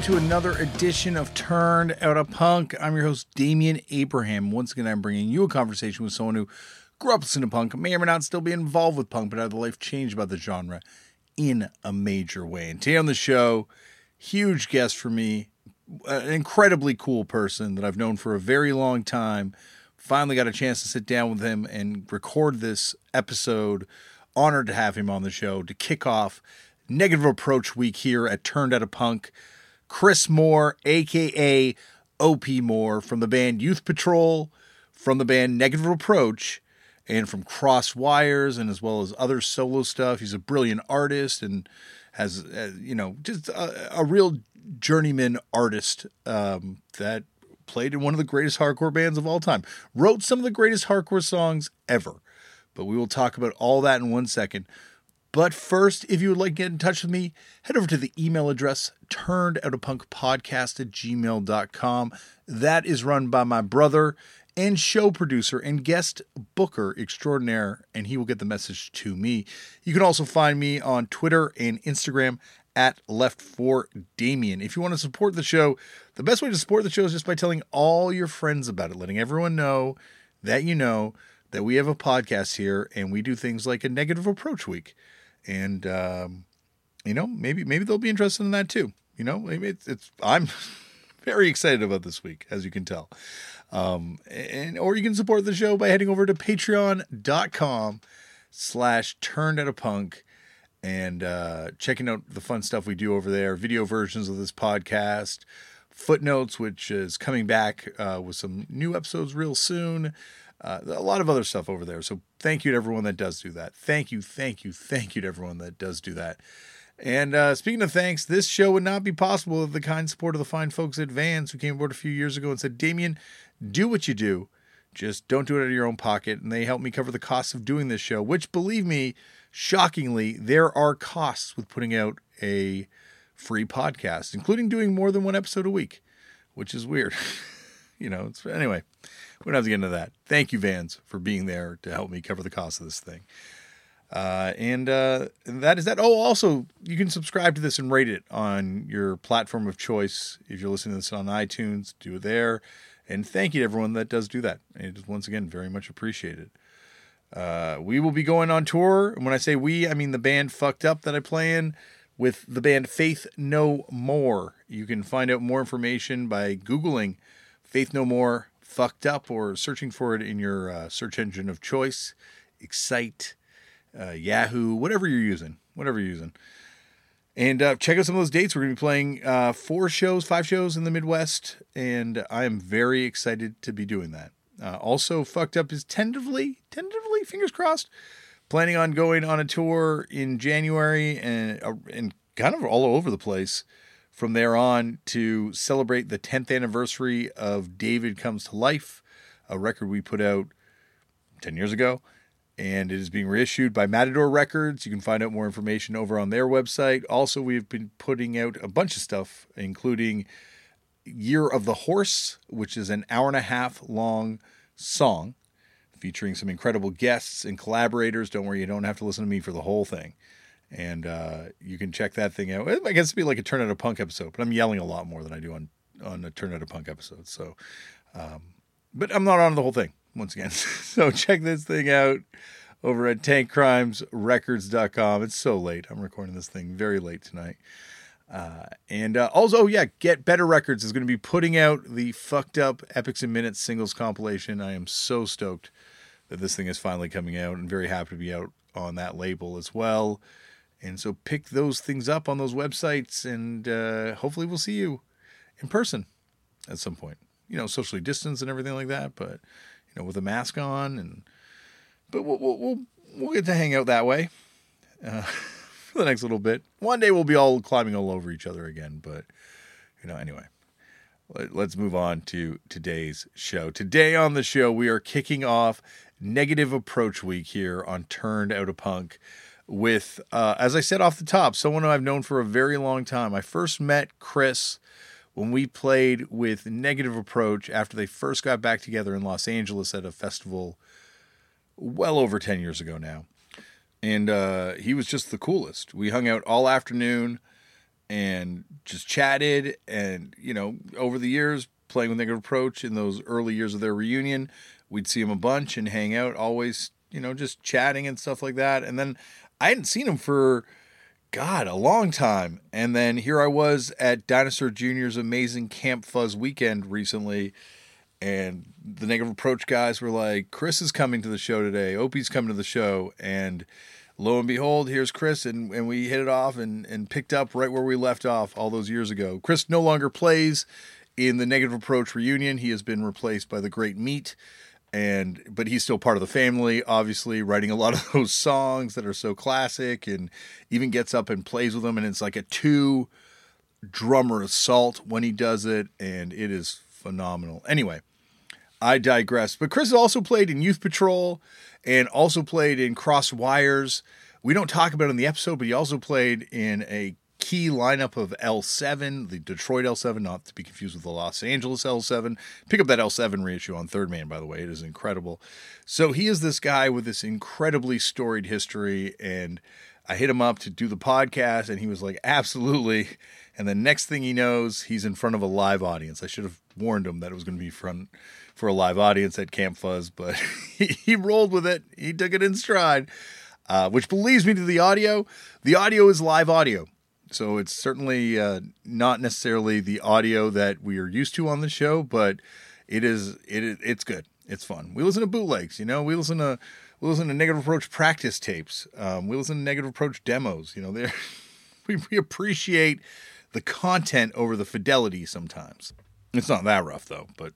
welcome to another edition of Turned Out a Punk. I'm your host, Damian Abraham. Once again, I'm bringing you a conversation with someone who grew up listening to punk, may or may not still be involved with punk, but had their life changed by the genre in a major way. And today on the show, huge guest for me, an incredibly cool person that I've known for a very long time. Finally got a chance to sit down with him and record this episode. Honored to have him on the show to kick off Negative Approach Week here at Turned Out a Punk. Chris Moore, aka Opie Moore, from the band Youth Patrol, from the band Negative Approach, and from Crossed Wires, and as well as other solo stuff. He's a brilliant artist and has, uh, you know, just a, a real journeyman artist um, that played in one of the greatest hardcore bands of all time. Wrote some of the greatest hardcore songs ever. But we will talk about all that in one second. But first, if you would like to get in touch with me, head over to the email address turnedoutapunkpodcast at gmail.com. That is run by my brother and show producer and guest booker extraordinaire, and he will get the message to me. You can also find me on Twitter and Instagram at Left for Damian. If you want to support the show, the best way to support the show is just by telling all your friends about it, letting everyone know that you know that we have a podcast here and we do things like a negative approach week. And um, you know, maybe maybe they'll be interested in that too. You know, maybe it's, it's I'm very excited about this week, as you can tell. Um, and or you can support the show by heading over to patreon.com slash turned out a punk and uh, checking out the fun stuff we do over there, video versions of this podcast, footnotes, which is coming back uh, with some new episodes real soon. Uh, a lot of other stuff over there. So thank you to everyone that does do that. Thank you, thank you, thank you to everyone that does do that. And uh, speaking of thanks, this show would not be possible without the kind support of the fine folks at Vans who came aboard a few years ago and said, Damian, do what you do. Just don't do it out of your own pocket. And they helped me cover the costs of doing this show, which, believe me, shockingly, there are costs with putting out a free podcast, including doing more than one episode a week, which is weird. you know, it's, anyway, we don't have to get into that. Thank you, Vans, for being there to help me cover the cost of this thing. Uh, and uh, that is that. Oh, also, you can subscribe to this and rate it on your platform of choice. If you're listening to this on iTunes, do it there. And thank you to everyone that does do that. It is once again very much appreciated. Uh, we will be going on tour. And when I say we, I mean the band Fucked Up that I play in with the band Faith No More. You can find out more information by Googling Faith No More Fucked Up or searching for it in your uh, search engine of choice, Excite, uh, Yahoo, whatever you're using, whatever you're using. And uh, check out some of those dates. We're going to be playing uh, four shows, five shows in the Midwest, and I am very excited to be doing that. Uh, also, fucked up is tentatively, tentatively, fingers crossed, planning on going on a tour in January and uh, and kind of all over the place from there on to celebrate the 10th anniversary of David Comes to Life, a record we put out 10 years ago and it is being reissued by Matador Records. You can find out more information over on their website. Also, we've been putting out a bunch of stuff, including Year of the Horse, which is an hour and a half long song featuring some incredible guests and collaborators. Don't worry, you don't have to listen to me for the whole thing. And uh, you can check that thing out. I guess it'd be like a Turn Out a Punk episode, but I'm yelling a lot more than I do on on a Turn Out a Punk episode. So, um, but I'm not on the whole thing once again. so check this thing out over at tankcrimesrecords.com. It's so late. I'm recording this thing very late tonight. Uh, and uh, also, yeah, Get Better Records is going to be putting out the fucked up Epics in Minutes singles compilation. I am so stoked that this thing is finally coming out and very happy to be out on that label as well. And so pick those things up on those websites, and uh, hopefully we'll see you in person at some point. You know, socially distanced and everything like that, but you know, with a mask on, and but we'll we'll we'll, get to hang out that way uh, for the next little bit. One day we'll be all climbing all over each other again, but you know, anyway. Let's move on to today's show. Today on the show, we are kicking off Negative Approach Week here on Turned Out a Punk with, uh, as I said off the top, someone I've known for a very long time. I first met Chris when we played with Negative Approach after they first got back together in Los Angeles at a festival well over 10 years ago now. And uh, he was just the coolest. We hung out all afternoon and just chatted. And, you know, over the years, playing with Negative Approach in those early years of their reunion, we'd see him a bunch and hang out, always, you know, just chatting and stuff like that. And then I hadn't seen him for, God, a long time. And then here I was at Dinosaur Jr.'s amazing Camp Fuzz weekend recently. And the Negative Approach guys were like, Chris is coming to the show today. Opie's coming to the show. And lo and behold, here's Chris. And, and we hit it off and, and picked up right where we left off all those years ago. Chris no longer plays in the Negative Approach reunion. He has been replaced by the Great Meat and but he's still part of the family obviously writing a lot of those songs that are so classic and even gets up and plays with them and it's like a two drummer assault when he does it and it is phenomenal. Anyway i digress but chris also played in youth patrol and also played in cross wires we don't talk about it in the episode but he also played in a key lineup of L7, the Detroit L7, not to be confused with the Los Angeles L7. Pick up that L7 reissue on Third Man, by the way. It is incredible. So he is this guy with this incredibly storied history, and I hit him up to do the podcast, and he was like, absolutely. And the next thing he knows, he's in front of a live audience. I should have warned him that it was going to be front for a live audience at Camp Fuzz, but he, he rolled with it. He took it in stride. Uh, which believes me to the audio. The audio is live audio. So it's certainly uh, not necessarily the audio that we are used to on the show, but it is it it's good. It's fun. We listen to bootlegs, you know. We listen to we listen to negative approach practice tapes. Um, we listen to negative approach demos. You know, there we we appreciate the content over the fidelity sometimes. It's not that rough though, but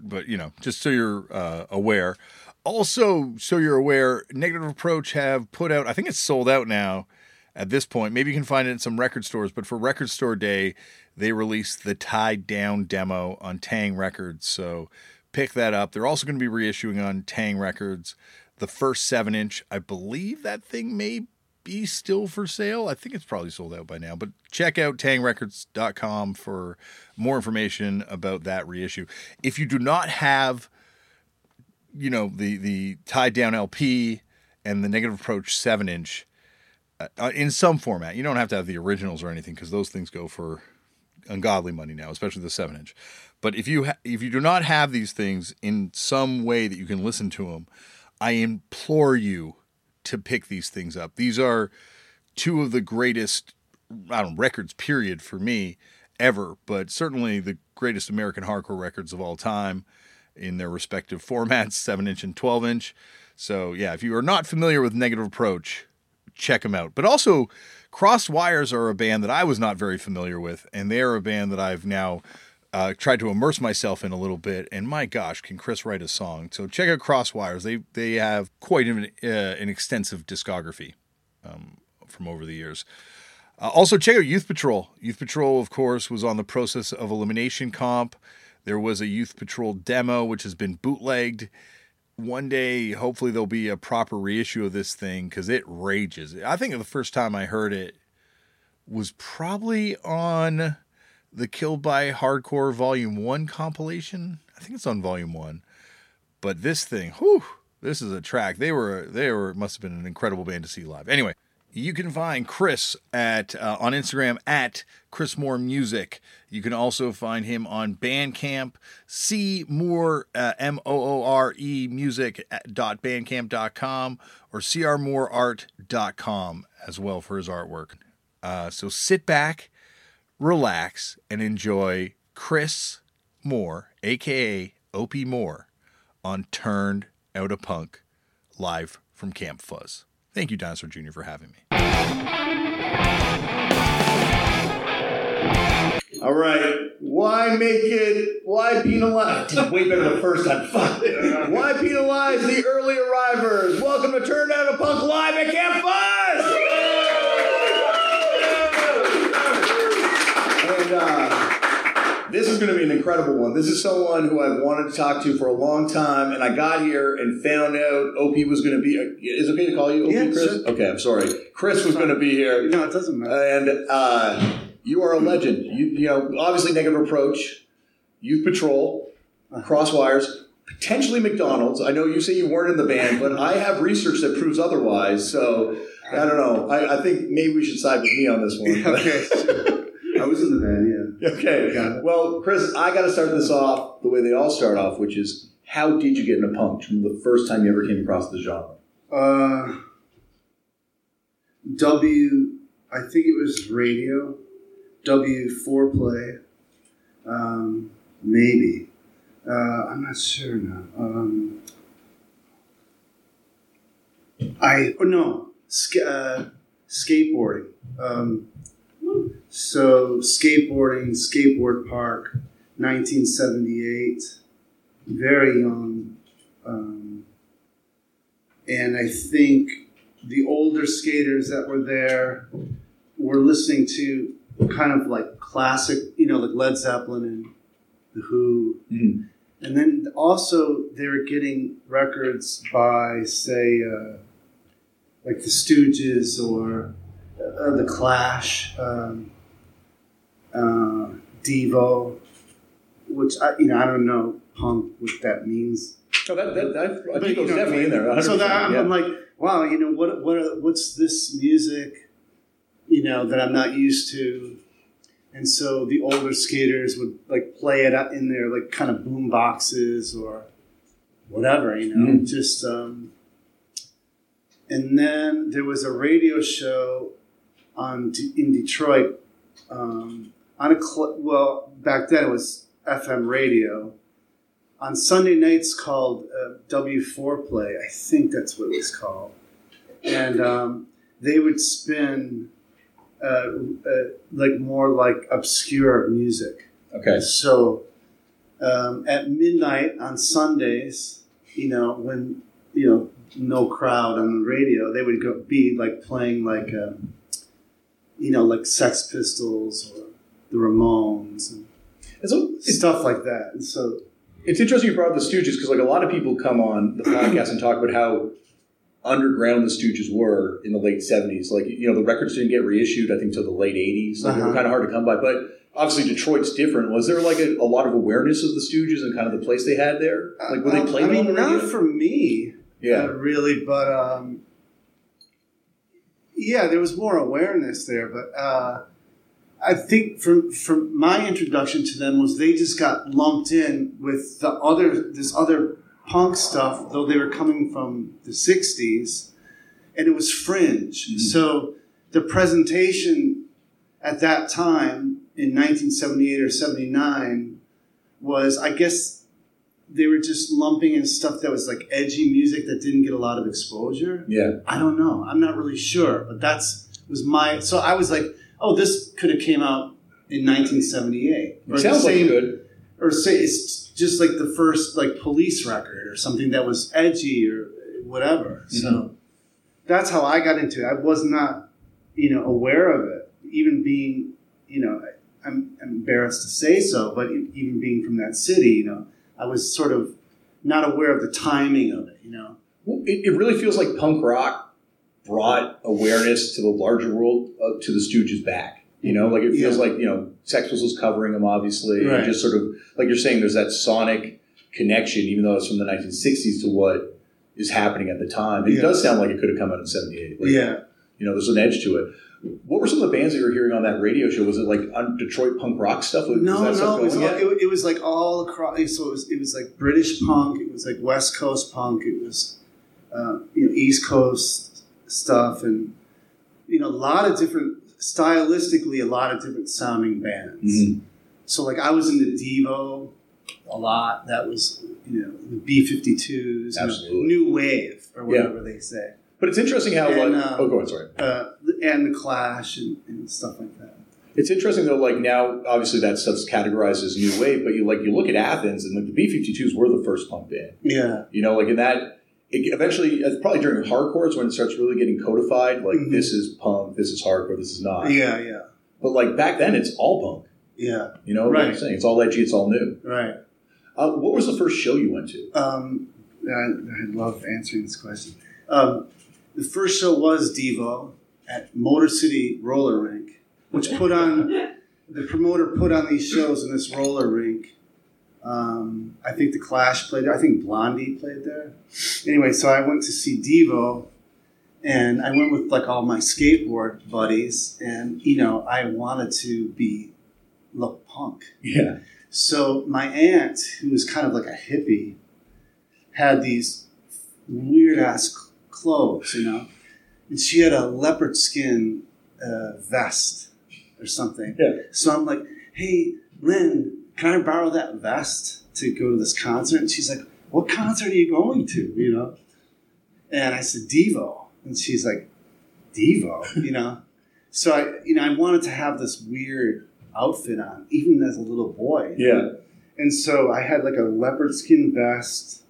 but you know, just so you're uh, aware. Also, so you're aware, negative approach have put out. I think it's sold out now at this point. Maybe you can find it in some record stores, but for Record Store Day, they released the Tied Down demo on Taang! Records. So pick that up. They're also going to be reissuing on Taang! Records the first seven inch. I believe that thing may be still for sale. I think it's probably sold out by now, but check out tangrecords.com for more information about that reissue. If you do not have, you know, the, the tied down LP and the negative approach seven inch, uh, in some format. You don't have to have the originals or anything because those things go for ungodly money now, especially the seven inch. But if you ha- if you do not have these things in some way that you can listen to them, I implore you to pick these things up. These are two of the greatest I don't know, records period for me ever, but certainly the greatest American hardcore records of all time in their respective formats, seven inch and twelve inch. So yeah, if you are not familiar with Negative Approach, check them out. But also, Crossed Wires are a band that I was not very familiar with, and they're a band that I've now uh, tried to immerse myself in a little bit. And my gosh, can Chris write a song? So check out Crossed Wires. They they have quite an, uh, an extensive discography um, from over the years. Uh, also, check out Youth Patrol. Youth Patrol, of course, was on the process of elimination comp. There was a Youth Patrol demo, which has been bootlegged one day, hopefully, there'll be a proper reissue of this thing because it rages. I think the first time I heard it was probably on the Killed by Hardcore Volume 1 compilation. I think it's on Volume 1. But this thing, whew, this is a track. They were, they were, must have been an incredible band to see live. Anyway, you can find Chris at uh, on Instagram at Chris Moore Music. You can also find him on Bandcamp. C Moore uh, M O O R E Music dot bandcamp.com or crmooreart.com as well for his artwork. Uh, so sit back, relax, and enjoy Chris Moore, aka Opie Moore, on Turned Out a Punk live from Camp Fuzz. Thank you, Dinosaur Jr., for having me. All right. Why make it? Why penalize? I did way better the first time. Fuck. Why penalize the early arrivers? Welcome to Turned Out a Punk Live at Camp Fuzz! And uh, this is going to be an incredible one. This is someone who I've wanted to talk to for a long time, and I got here and found out Opie was going to be. Is it okay to call you Opie, Yeah, Chris? sure. Okay, I'm sorry. Chris was going to be here, No, it doesn't matter. and uh, you are a legend. You, you know, obviously, Negative Approach, Youth Patrol, Crossed Wires, potentially McDonald's. I know you say you weren't in the band, but I have research that proves otherwise. So I don't know. I, I think maybe we should side with me on this one. okay. I was in the van, yeah. Okay. Got it. Well, Chris, I got to start this off the way they all start off, which is how did you get into punk from the first time you ever came across the genre? Uh, W, I think it was radio. W foreplay, um, maybe. Uh, I'm not sure now. Um, I oh no, sk- uh, skateboarding. Um, so skateboarding, skateboard park, 1978. Very young. Um, and I think the older skaters that were there were listening to kind of like classic, you know, like Led Zeppelin and The Who. Mhm. And then also they were getting records by, say, uh, like the Stooges or uh, the Clash, um, uh, Devo, which I, you know, I don't know punk what that means. Oh, that, that, that, I But, think it you know, definitely in there. So that I'm, yeah. I'm like, wow, you know, what, what, are- what's this music, you know, that I'm not used to? And so the older skaters would like play it out in their like kind of boom boxes or whatever, you know, Mhm. just. Um, and then there was a radio show on D- in Detroit um, on a cl- well back then it was FM radio on Sunday nights called uh, W4Play. I think that's what it was called. And um, they would spin uh, uh, like more like obscure music. okay. So um, at midnight on Sundays, you know, when you know no crowd on the radio, they would go be like playing like um, you know like Sex Pistols or the Ramones and so stuff like that. And so it's interesting you brought up the Stooges because like a lot of people come on the podcast and talk about how underground the Stooges were in the late 70s. Like, you know, the records didn't get reissued, I think, till the late 80s. Like, they were Uh-huh. kind of hard to come by. But obviously, Detroit's different. Was there like a, a lot of awareness of the Stooges and kind of the place they had there? Like, were they Um, playing I mean, on not for me, yeah. uh, really, but um, yeah, there was more awareness there. But uh, I think from from my introduction to them was they just got lumped in with the other this other punk stuff, though they were coming from the '60s, and it was fringe. Mhm. So the presentation at that time in 1978 or 79 was, I guess, they were just lumping in stuff that was like edgy music that didn't get a lot of exposure. Yeah. I don't know. I'm not really sure, but that's was my. So I was like, oh, this could have came out in 1978. Or sounds like good. Or say it's just like the first like police record or something that was edgy or whatever. Mm-hmm. So that's how I got into it. I was not, you know, aware of it, even being, you know, I'm embarrassed to say so, but even being from that city, you know, I was sort of not aware of the timing of it, you know. Well, it, it really feels like punk rock brought awareness to the larger world, uh, to the Stooges back. You know, like it feels Yeah. like, you know, Sex Pistols covering them, obviously. Right. And just sort of, like you're saying, there's that sonic connection, even though it's from the 1960s, to what is happening at the time. It Yeah. does sound like it could have come out in 78. Like, yeah. You know, there's an edge to it. What were some of the bands that you were hearing on that radio show? Was it like on Detroit punk rock stuff? Was No, that stuff no, it was, all, it, it was like all across. So it was, it was like British punk. It was like West Coast punk. It was, uh, you know, East Coast stuff, and you know, a lot of different stylistically, a lot of different sounding bands. Mhm. So like, I was into Devo a lot. That was you know the B 52s, Absolutely. new wave or whatever they say, But it's interesting how, And, like, uh, oh, go on, sorry. uh, and the Clash and, and stuff like that. It's interesting though, like now, obviously that stuff's categorized as new wave, but you like you look at Athens and like the B52s were the first punk band. Yeah, You know, like in that, eventually, probably during hardcore is when it starts really getting codified. Like Mhm. this is punk, this is hardcore, this is not. yeah, yeah, But like back then, it's all punk. yeah. You know what I'm saying? It's all edgy, it's all new. Right. Uh, what was the first show you went to? Um, I, I love answering this question. Um, the first show was Devo at Motor City Roller Rink, which put on the promoter put on these shows in this roller rink. Um, I think the Clash played there. I think Blondie played there. Anyway, so I went to see Devo, and I went with like all my skateboard buddies, and you know I wanted to be look punk. Yeah. So my aunt, who was kind of like a hippie, had these weird ass clothes, you know, and she had a leopard skin uh, vest or something. Yeah. So I'm like, hey, Lynn, can I borrow that vest to go to this concert? And she's like, what concert are you going to? You know? And I said, Devo. And she's like, Devo, you know? So I, you know, I wanted to have this weird outfit on, even as a little boy. Yeah. And so I had like a leopard skin vest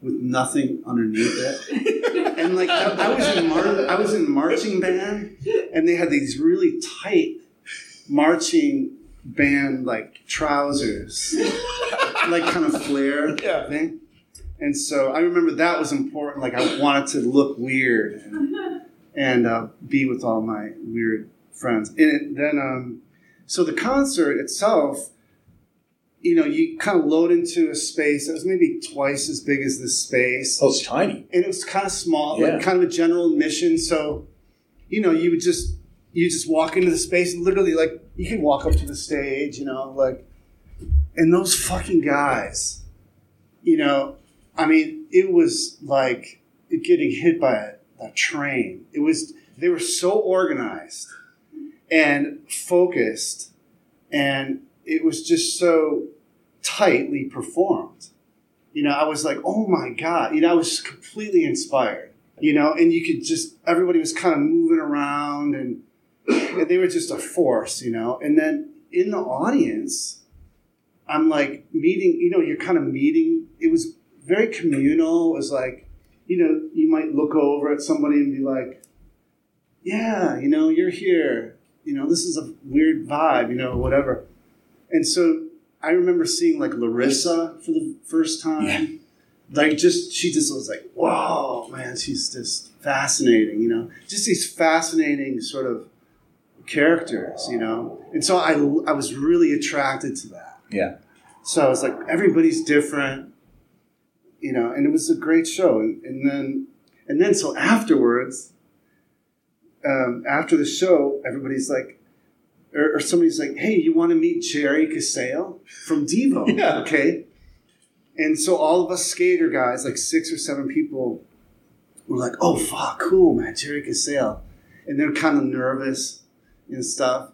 with nothing underneath it. and like I, I was in mar- I was in marching band and they had these really tight marching band like trousers. like kind of flare Yeah. thing. And so I remember that was important. Like I wanted to look weird and, and uh, be with all my weird friends. And it, then, um, so the concert itself, you know, you kind of load into a space that was maybe twice as big as this space. Oh, it's tiny. And it was kind of small, Yeah. like kind of a general admission. So, you know, you would just, you just walk into the space and literally like, you can walk up to the stage, you know, like, and those fucking guys, you know, I mean, it was like getting hit by a, a train. It was, they were so organized and focused, and it was just so tightly performed. You know, I was like, oh my God. You know, I was completely inspired, you know, and you could just, everybody was kind of moving around and, and they were just a force, you know. And then in the audience, I'm like meeting, you know, you're kind of meeting. It was very communal. It was like, you know, you might look over at somebody and be like, yeah, you know, you're here. You know, this is a weird vibe, you know, whatever. And so I remember seeing like Larissa for the first time. Yeah. Like, just, she just was like, whoa, man, she's just fascinating, you know, just these fascinating sort of characters, you know. And so I, I was really attracted to that. Yeah. So I was like, everybody's different, you know, and it was a great show. And, and then, and then so afterwards, um, after the show, everybody's like, or, or somebody's like, hey, you want to meet Jerry Casale from Devo? Yeah. Okay. And so all of us skater guys, like six or seven people, were like, oh, fuck, cool, man, Jerry Casale. And they're kind of nervous and stuff.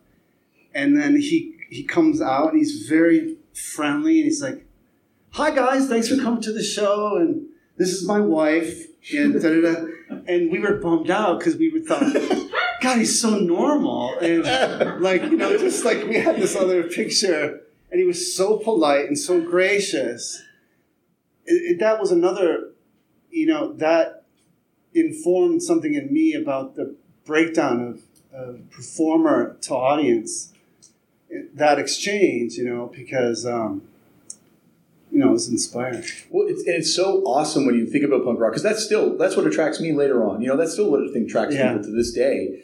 And then he, he comes out and he's very friendly and he's like, hi guys, thanks for coming to the show. And this is my wife. And da da da. And we were bummed out because we were thought, God, he's so normal. And like, you know, just like we had this other picture and he was so polite and so gracious. It, it- that was another, you know, that informed something in me about the breakdown of, performer to audience. That exchange, you know, because, um, you know, it was inspiring. Well, it's, and it's so awesome when you think about punk rock because that's still that's what attracts me later on. You know, that's still what I think attracts Yeah. people to this day.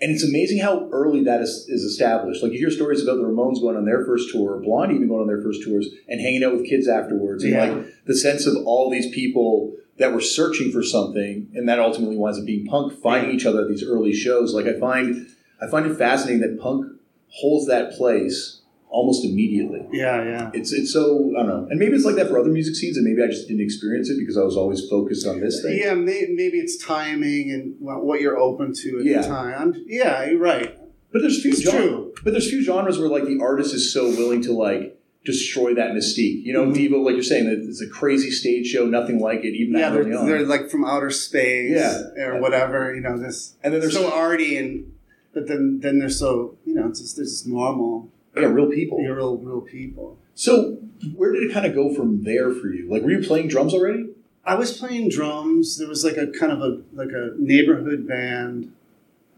And it's amazing how early that is, is established. Like you hear stories about the Ramones going on their first tour, Blondie even going on their first tours, and hanging out with kids afterwards, and like the sense of all these people that were searching for something, and that ultimately winds up being punk, finding each other at these early shows. Like I find, I find it fascinating that punk holds that place almost immediately. Yeah, yeah. It's it's so I don't know, and maybe it's like that for other music scenes, and maybe I just didn't experience it because I was always focused on this thing. Yeah, may, maybe it's timing and what what you're open to at Yeah. the time. I'm, yeah, you're right. But there's few It's gen- true. But there's few genres where like the artist is so willing to like destroy that mystique. You know, Mhm. Devo, like you're saying, it's a crazy stage show, nothing like it, even Yeah, they're, they're like from outer space Yeah. or whatever. You know, this and then they're so arty and but then then they're so you know it's just they're just normal, yeah, real people. they're real real people. So where did it kind of go from there for you? Like, were you playing drums already? I was playing drums. There was like a kind of a like a neighborhood band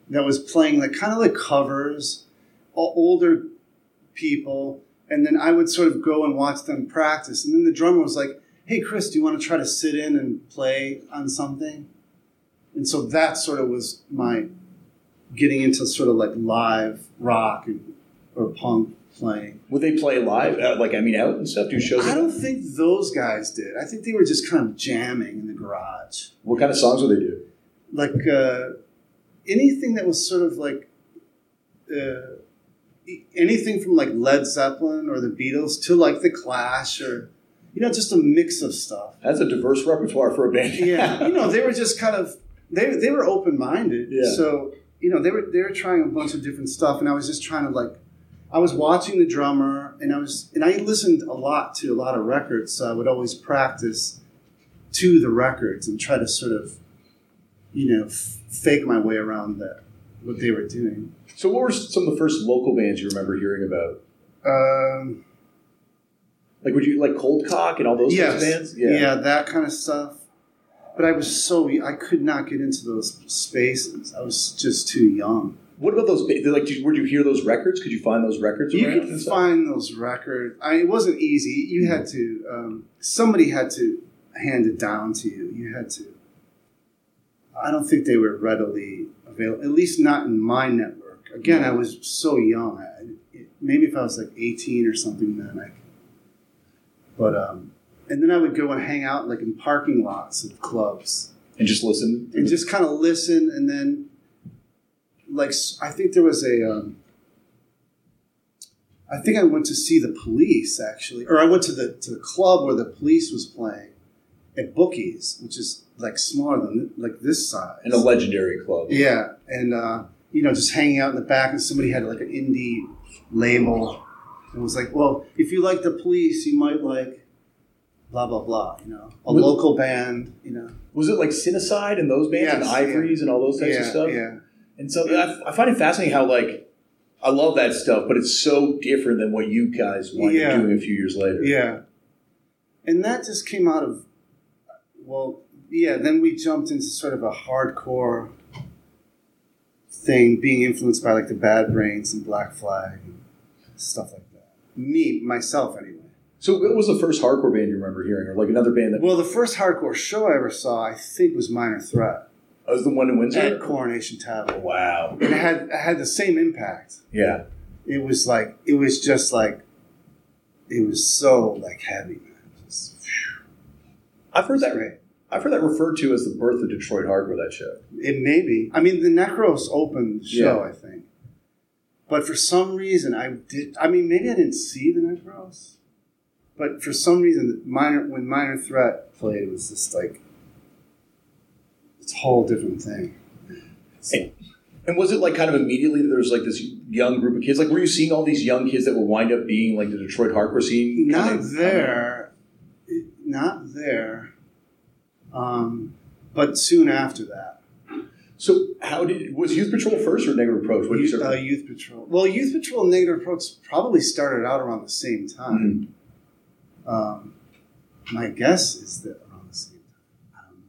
that was playing like kind of like covers, older people, and then I would sort of go and watch them practice. And then the drummer was like, "Hey, Chris, do you want to try to sit in and play on something?" And so that sort of was my getting into sort of like live rock and, or punk playing. Would they play live? Uh, like, I mean, out and stuff? Do shows? I don't think those guys did. I think they were just kind of jamming in the garage. What kind of songs would they do? like uh, anything that was sort of like uh, anything from like Led Zeppelin or the Beatles to like the Clash or you know just a mix of stuff. That's a diverse repertoire for a band. Yeah, you know they were just kind of they they were open minded. Yeah. So you know they were they were trying a bunch of different stuff, and I was just trying to like. I was watching the drummer, and I was, and I listened a lot to a lot of records. So I would always practice to the records and try to sort of, you know, f- fake my way around that what they were doing. So, what were some of the first local bands you remember hearing about? Um, Like, would you like Cold Cock and all those yes, bands? yeah. that kind of stuff. But I was so I could not get into those spaces. I was just too young. What about those? Like, did, where'd you hear those records? Could you find those records? You could find those records. I it wasn't easy. You had to. Um, somebody had to hand it down to you. You had to. I don't think they were readily available. At least not in my network. Again, I was so young. I, it, maybe if I was like eighteen or something, then I. But um, and then I would go and hang out like in parking lots of clubs and just listen. and just kind of listen and then like I think there was a um, i think i went to see the police actually or i went to the to the club where the police was playing at bookies which is like smaller than like this size in a legendary club. yeah and uh, you know just hanging out in the back and somebody had like an indie label and was like well if you like the police you might like blah blah blah you know a Would- local band you know Was it like Cinecyde and those bands and Yes, Ivories and all those types yeah of stuff? yeah And so I, I find it fascinating how like I love that stuff, but it's so different than what you guys wind Yeah. up doing a few years later. Yeah. And that just came out of, well, yeah, then we jumped into sort of a hardcore thing, being influenced by like the Bad Brains and Black Flag and stuff like that. Me, myself, anyway. So what was the first hardcore band you remember hearing, or like another band that Well, the first hardcore show I ever saw, I think, was Minor Threat oh, I was the one in Windsor? at Coronation Tavern. Wow. And it had, it had the same impact. Yeah. It was like, it was just like, it was so like heavy, man. Was, I've heard that. great. I've heard that referred to as the birth of Detroit hardcore. That show. It may be. I mean, the Necros opened the show, Yeah. I think. But for some reason, I did. I mean, maybe I didn't see the Necros. But for some reason, minor when Minor Threat played, it was just like it's a whole different thing. And was it like kind of immediately that there was like this young group of kids? Like, were you seeing all these young kids that would wind up being like the Detroit hardcore scene? Not there, not there. Um, but soon after that, So, how did was Youth Patrol first or Negative Approach? What did you uh, Youth Patrol. Well, Youth Patrol and Negative Approach probably started out around the same time. Mhm. Um, my guess is that around the same time.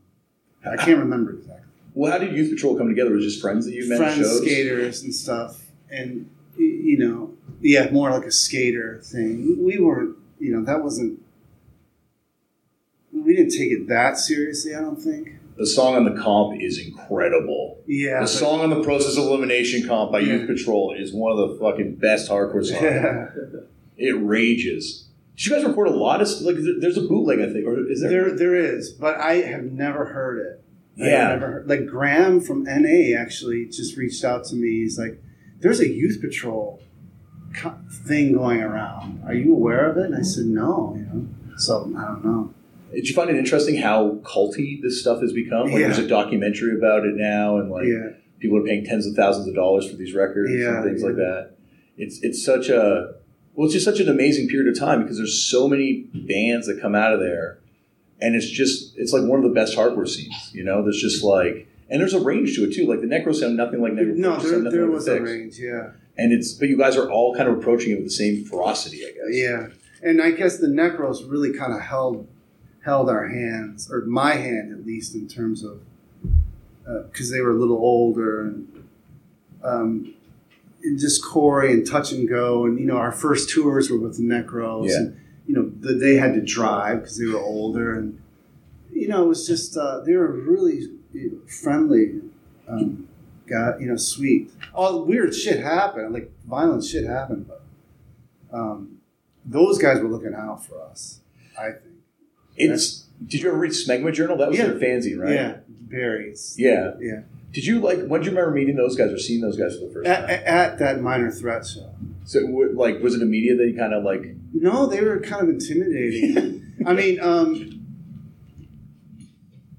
I don't know. I can't remember exactly. Well, how did Youth Patrol come together? Was it just friends that you met? Friends, shows? skaters, and stuff, and you know, yeah, more like a skater thing. We weren't, you know, that wasn't. We didn't take it that seriously. I don't think. The song on the comp is incredible. Yeah. The song on the Process of Elimination comp by Yeah. Youth Patrol is one of the fucking best hardcore songs. Yeah. It rages. Did you guys record a lot of like? There's a bootleg, I think, or is there? There, there is, but I have never heard it. Yeah. never heard, like Graham from NA actually just reached out to me. He's like, "There's a youth patrol thing going around. Are you aware of it?" And I said, "No." You know, so I don't know. Did you find it interesting how culty this stuff has become? Like, Yeah. there's a documentary about it now, and like yeah, people are paying tens of thousands of dollars for these records Yeah, and things like that. It's it's such a well, it's just such an amazing period of time because there's so many bands that come out of there, and it's just it's like one of the best hardcore scenes. You know, there's just like and there's a range to it too. Like the Necro sound nothing like Necro. no, there, nothing there like was a range. Yeah, and it's but you guys are all kind of approaching it with the same ferocity, I guess. yeah, and I guess the Necros really kind of held held our hands, or my hand at least, in terms of because they were a little older and. Um, and just Corey and Touch and Go, and you know, our first tours were with the Necros, Yeah. and you know, the, they had to drive because they were older, and you know, it was just uh, they were really you know, friendly, um, got you know, sweet. All weird shit happened, like violent shit happened, but um, those guys were looking out for us. I think. It's. Did you ever read Smegma Journal? That was Yeah. their fanzine, right? Yeah, berries. Yeah. Yeah. Did you like? When did you remember meeting those guys or seeing those guys for the first At, time? at that minor threat show. So, like, was it immediate that you kind of like? No, they were kind of intimidating. I mean, um,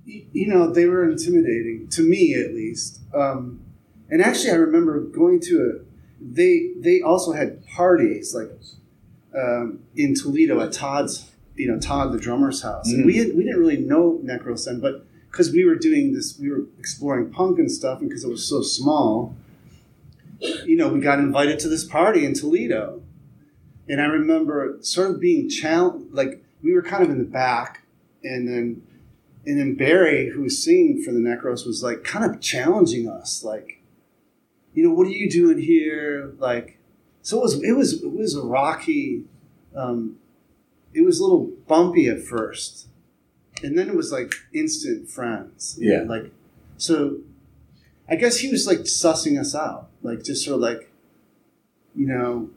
y- you know, they were intimidating to me at least. Um, and actually, I remember going to a. They they also had parties like um, in Toledo at Todd's, you know, Todd the drummer's house, and we had, we didn't really know Necros then, but because we were doing this, we were exploring punk and stuff, and because it was so small, you know, we got invited to this party in Toledo. And I remember sort of being challenged, like we were kind of in the back, and then and then Barry, who was singing for the Necros, was like kind of challenging us, like, you know, what are you doing here? Like, so it was it was it was a rocky, um, it was a little bumpy at first, and then it was like instant friends. Yeah. like so. I guess he was like sussing us out, like just sort of like, you know,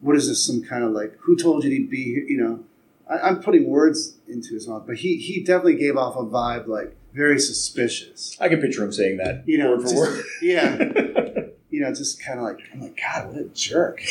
what is this? Some kind of like, who told you to be here? You know, I, I'm putting words into his mouth, but he he definitely gave off a vibe like very suspicious. I can picture him saying that. You know, word for just- word. Yeah, you know, just kind of like I'm like, God, what a jerk.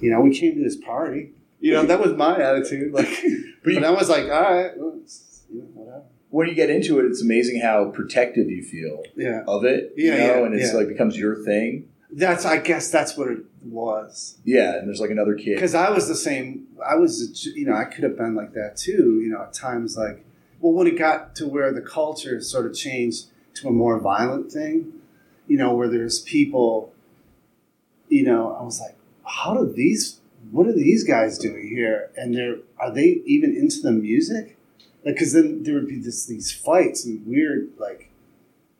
You know, we came to this party. You know, that was my attitude. Like, But but I was like, all right, well, it's, you know, whatever. when you get into it, it's amazing how protective you feel Yeah, of it. Yeah, you know, yeah, and it's yeah. like becomes your thing. that's I guess that's what it was. Yeah, and there's like another kid. because I was the same. I was, you know, I could have been like that too. You know, at times like, well, when it got to where the culture sort of changed to a more violent thing, you know, where there's people, you know, I was like, how do these? What are these guys doing here? And they're are they even into the music? Like, because then there would be this these fights and weird like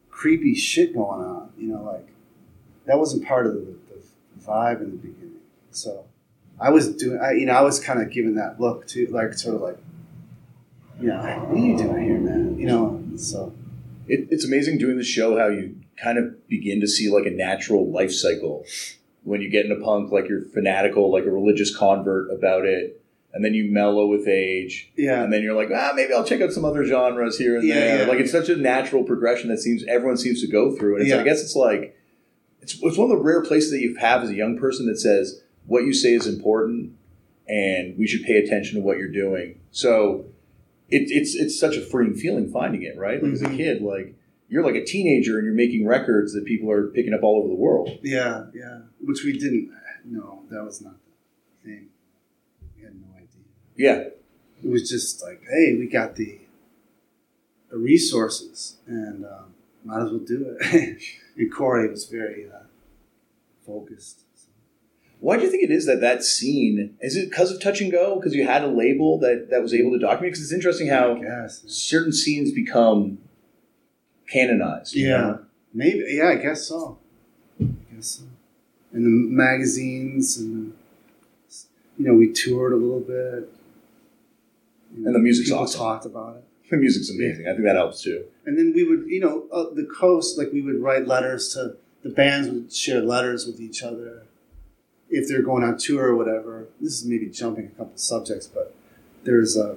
creepy shit going on. You know, like that wasn't part of the, the vibe in the beginning. So I was doing, I, you know, I was kind of giving that look to like sort of like, you know, what are you doing here, man? You know, so it, it's amazing doing the show how you kind of begin to see like a natural life cycle when you get into punk like you're fanatical like a religious convert about it and then you mellow with age yeah, and then you're like ah maybe i'll check out some other genres here and Yeah, there yeah. like it's such a natural progression that seems everyone seems to go through and it's, Yeah. i guess it's like it's, it's one of the rare places that you have as a young person that says what you say is important and we should pay attention to what you're doing so it, it's it's such a freeing feeling finding it right like as a Mhm. kid like you're like a teenager and you're making records that people are picking up all over the world yeah, yeah, which we didn't know. That was not the thing. We had no idea. yeah It was just like, hey, we got the, the resources and um, might as well do it. and Corey was very uh, focused. why do you think it is that that scene is it because of touch and go because you had a label that that was able to document because it's interesting how guess. certain scenes become canonized Yeah, maybe. Yeah, I guess so. I guess so. And the magazines, and the, you know, we toured a little bit. You And the music's people awesome. talked about it, the music's amazing i think that helps too and then we would, you know, uh, the coast. Like we would write letters to the bands. Would share letters with each other if they're going on tour or whatever. This is maybe jumping a couple subjects, but there's a,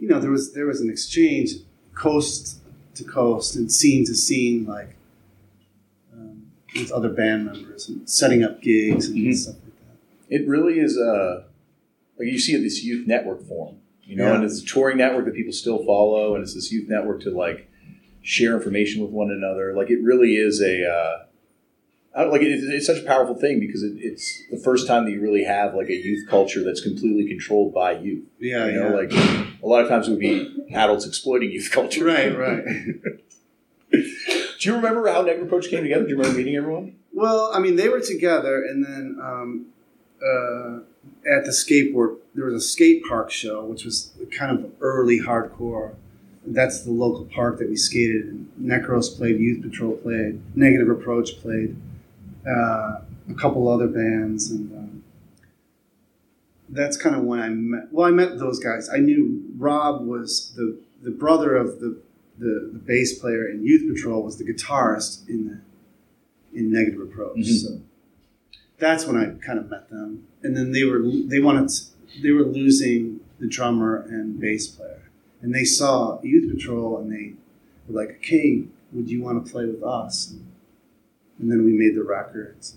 you know, there was there was an exchange coast to coast and scene to scene, like um, with other band members and setting up gigs and Mhm. stuff like that. it really is uh like you see this youth network form you know Yeah. and it's a touring network that people still follow and it's this youth network to like share information with one another like it really is a uh I don't, like it, it's such a powerful thing because it, it's the first time that you really have like a youth culture that's completely controlled by youth Yeah, you know like a lot of times it would be adults exploiting youth culture right, right. do you remember how Neck Approach came together do you remember meeting everyone Well, I mean, they were together, and then um, uh, at the skateboard, there was a skate park show, which was kind of early hardcore. That's the local park that we skated in. Necros played, Youth Patrol played, Negative Approach played, uh, a couple other bands, and um, that's kind of when I met. Well, I met those guys. I knew Rob was the the brother of the the, the bass player in Youth Patrol was the guitarist in the in Negative Approach. Mhm. So that's when I kind of met them, and then they were they wanted to, they were losing the drummer and bass player, and they saw Youth Patrol, and they were like, "Okay, would you want to play with us?" And, and then we made the records.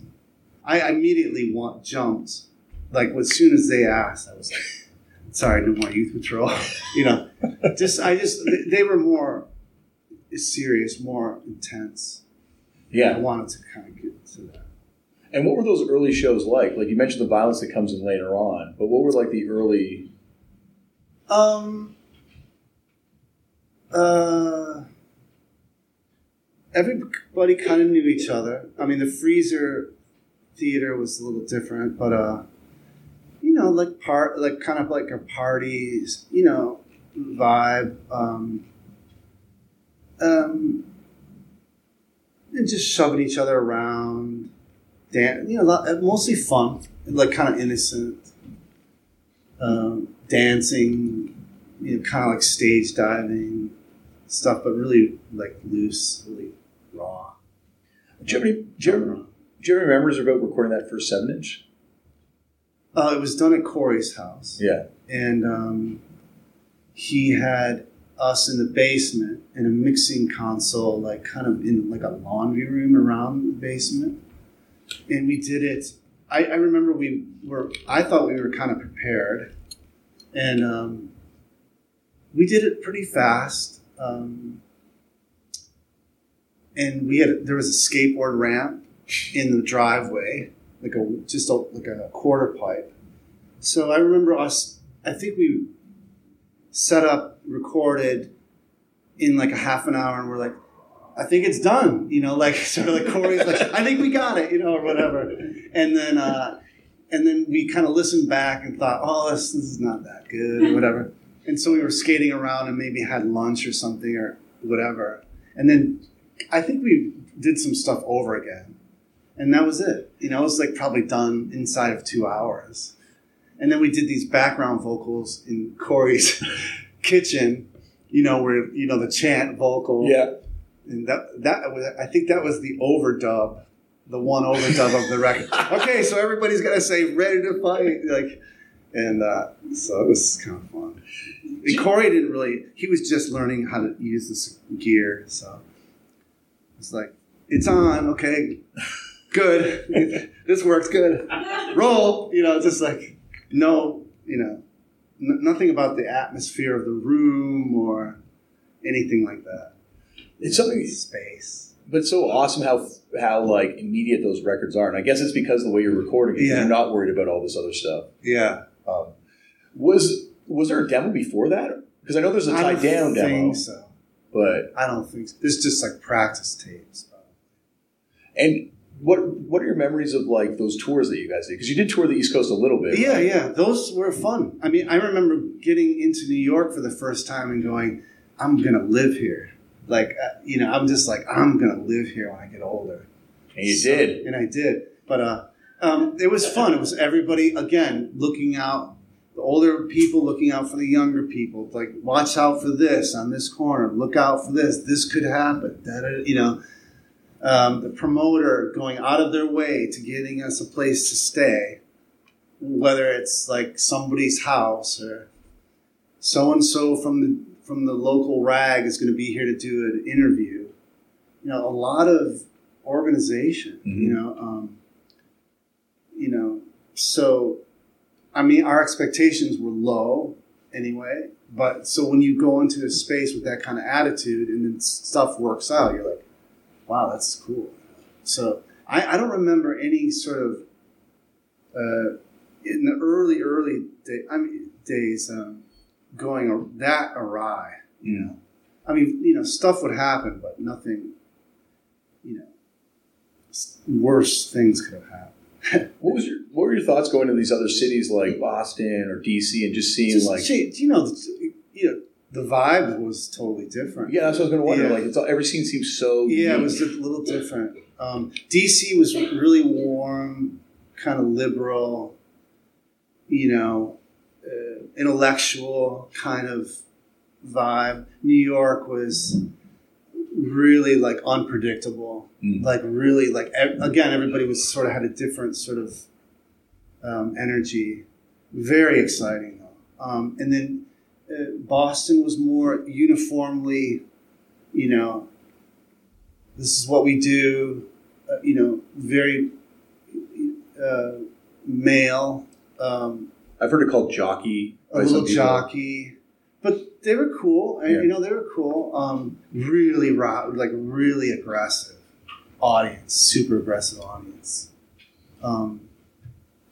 I immediately want jumped. Like as soon as they asked, I was like, "Sorry, no more youth patrol." you know, just I just they- they were more serious, more intense. Yeah, I wanted to kind of get to that. And what were those early shows like? Like you mentioned the violence that comes in later on, but what were like the early? Um. Uh. Everybody kind of knew each other. I mean, the freezer theater was a little different, but uh, you know, like part, like kind of like a parties, you know, vibe. Um. Um. And just shoving each other around, dan- you know, lot- mostly fun, like kind of innocent. Um, dancing, you know, kind of like stage diving stuff, but really like loose, really raw. Do you any, do you have, do you have any memories about recording that first seven inch? Uh, it was done at Corey's house, Yeah. and um, he had us in the basement in a mixing console, like kind of in like a laundry room around the basement, and we did it. I, I remember we were. I thought we were kind of prepared, and um, we did it pretty fast. Um, and we had there was a skateboard ramp in the driveway, like a just a, like a quarter pipe. So I remember us. I think we set up, recorded in like a half an hour, and we're like, I think it's done. You know, like sort of like Corey's like, I think we got it. You know, or whatever. And then uh, and then we kind of listened back and thought, oh, this, this is not that good, or whatever. And so we were skating around and maybe had lunch or something or whatever. And then I think we did some stuff over again. And that was it. You know, it was like probably done inside of two hours. And then we did these background vocals in Corey's kitchen, you know, where, you know, the chant vocal. Yeah. And that, that was, I think that was the overdub, the one overdub of the record. Okay, so everybody's gonna say, ready to fight. Like, and uh, so it was kind of fun. And Corey didn't really, he was just learning how to use this gear. So it's like, it's on, okay, good. this works good. Roll, you know, just like, no, you know, n- nothing about the atmosphere of the room or anything like that. It's something, Space. but it's so awesome how how like immediate those records are, and I guess it's because of the way you're recording it. Yeah. You're not worried about all this other stuff. Yeah. Um, was was there a demo before that? Because I know there's a tied don't down demo, so. But I don't think so. It's just like practice tapes. and what what are your memories of like those tours that you guys did? Because you did tour the East Coast a little bit. Yeah, right? yeah, those were fun. I mean, I remember getting into New York for the first time and going, "I'm gonna live here." Like, uh, you know, I'm just like, I'm gonna live here when I get older. and you So- did. and I did. But uh, um, it was fun. It was everybody again looking out. The older people looking out for the younger people. Like, watch out for this on this corner. Look out for this. This could happen. Da-da-da, You know, um, the promoter going out of their way to getting us a place to stay, whether it's like somebody's house or so and so from the from the local rag is going to be here to do an interview. You know, a lot of organization. You Mhm. know, um, you know, so I mean, our expectations were low anyway. But so when you go into a space with that kind of attitude and then stuff works out, you're like, wow, that's cool. So I, I don't remember any sort of uh, in the early early day, I mean, days um, going that awry. You know, I mean, you know, stuff would happen, but nothing. You know, worse things could have happened. What was your what were your thoughts going to these other cities like Boston or DC and just seeing Just, like you know, the, you know, the vibe was totally different. yeah, that's what I was going to wonder. Yeah. Like it's all, every scene seems so Yeah, it was a little different. Um, DC was really warm, kind of liberal, you know, uh, intellectual kind of vibe. New York was really like unpredictable, Mm. like really like ev- again, everybody was sort of had a different sort of um, energy. Very exciting though. Um, and then uh, Boston was more uniformly, you know, this is what we do. Uh, you know, very uh, male, um, I've heard it called jockey. a little jockey, but they were cool. And, Yeah. You know, they were cool. Um, really raw, like really aggressive audience, super aggressive audience. Um,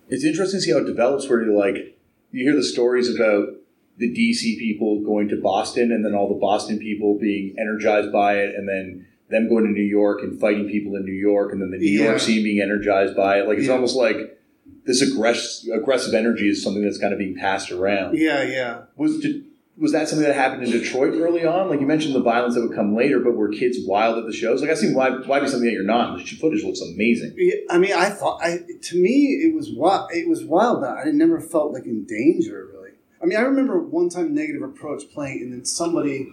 It's interesting to see how it develops. Where you're like, you hear the stories about the DC people going to Boston, and then all the Boston people being energized by it, and then them going to New York and fighting people in New York, and then the New Yeah. York scene being energized by it. Like it's Yeah. almost like this aggress- aggressive energy is something that's kind of being passed around. yeah, yeah. Was did, was that something that happened in Detroit early on? Like you mentioned, the violence that would come later, but were kids wild at the shows? Like I see why why be something that you're not. The footage looks amazing. I mean, I thought, I to me, it was wild. It was wild, I never felt like in danger, really. I mean, I remember one time Negative Approach playing, and then somebody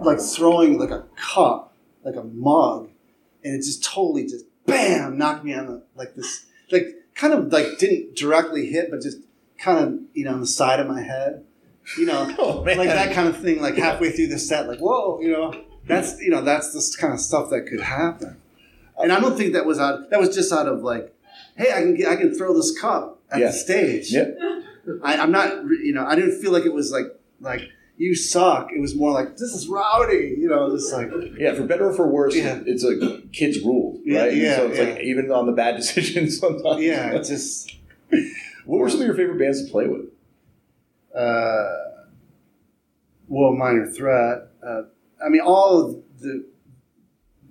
like throwing like a cup, like a mug, and it just totally just bam knocked me on the like this, like kind of like didn't directly hit, but just kind of you know on the side of my head, you know, Oh like that kind of thing. Like halfway through the set, like whoa, you know, that's you know that's the kind of stuff that could happen. And I don't think that was out. That was just out of like, hey, I can get, I can throw this cup at Yeah. the stage. Yeah. I, I'm not, you know, I didn't feel like it was like like you suck. It was more like this is rowdy, you know, just like Yeah, for better or for worse, Yeah. it's like kids ruled, Yeah, right? yeah, so it's like even on the bad decisions sometimes. yeah, it's just What were some of your favorite bands to play with? Uh, well, minor threat. Uh, I mean, all of the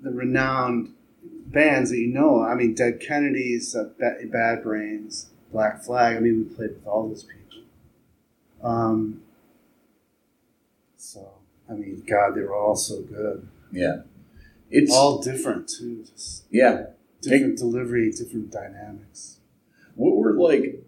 the renowned bands that you know. I mean, Dead Kennedys, uh, Ba- Bad Brains, Black Flag. I mean, we played with all those people. Um, so, I mean, God, they were all so good. Yeah, it's All different too. Just yeah. different delivery, different dynamics. What were like?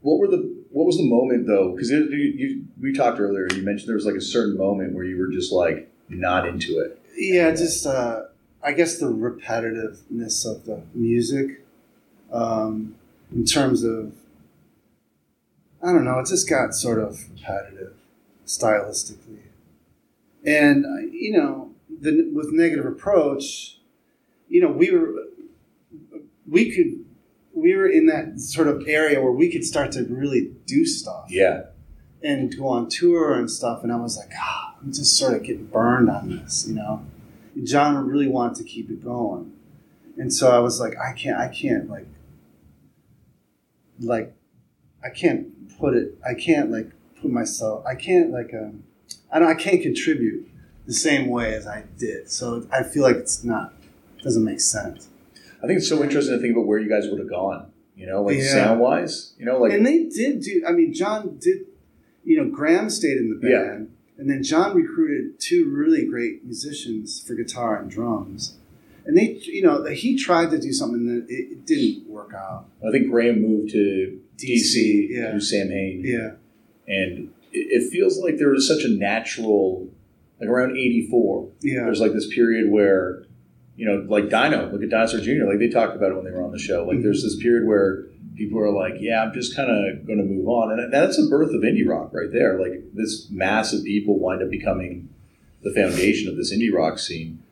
What were the? What was the moment though? Because you, you, we talked earlier. You mentioned there was like a certain moment where you were just like not into it. Yeah, just uh, I guess the repetitiveness of the music, um, in terms of, I don't know, it just got sort of repetitive, stylistically, and uh, you know, the with negative approach, you know, we were, we could, we were in that sort of area where we could start to really do stuff Yeah, and go on tour and stuff. And I was like, ah, I'm just sort of getting burned on this, you know. And John really wanted to keep it going, and so I was like, I can't, I can't like, like, I can't put it, I can't like put myself, I can't like, um, I don't, I can't contribute the same way as I did. So I feel like it's not, doesn't make sense. I think it's so interesting to think about where you guys would have gone. You know, like Yeah. sound wise. You know, like and they did do. I mean, John did. You know, Graham stayed in the Yeah. band, and then John recruited two really great musicians for guitar and drums. And they, you know, he tried to do something that it, it didn't work out. I think Graham moved to DC, yeah. through Samhain. Yeah, and it, it feels like there was such a natural like around 84 yeah, there's like this period where you know like dino look at dinosaur jr like they talked about it when they were on the show. Like there's this period where people are like yeah i'm just kind of going to move on. And that's the birth of indie rock right there. Like this mass of people wind up becoming the foundation of this indie rock scene.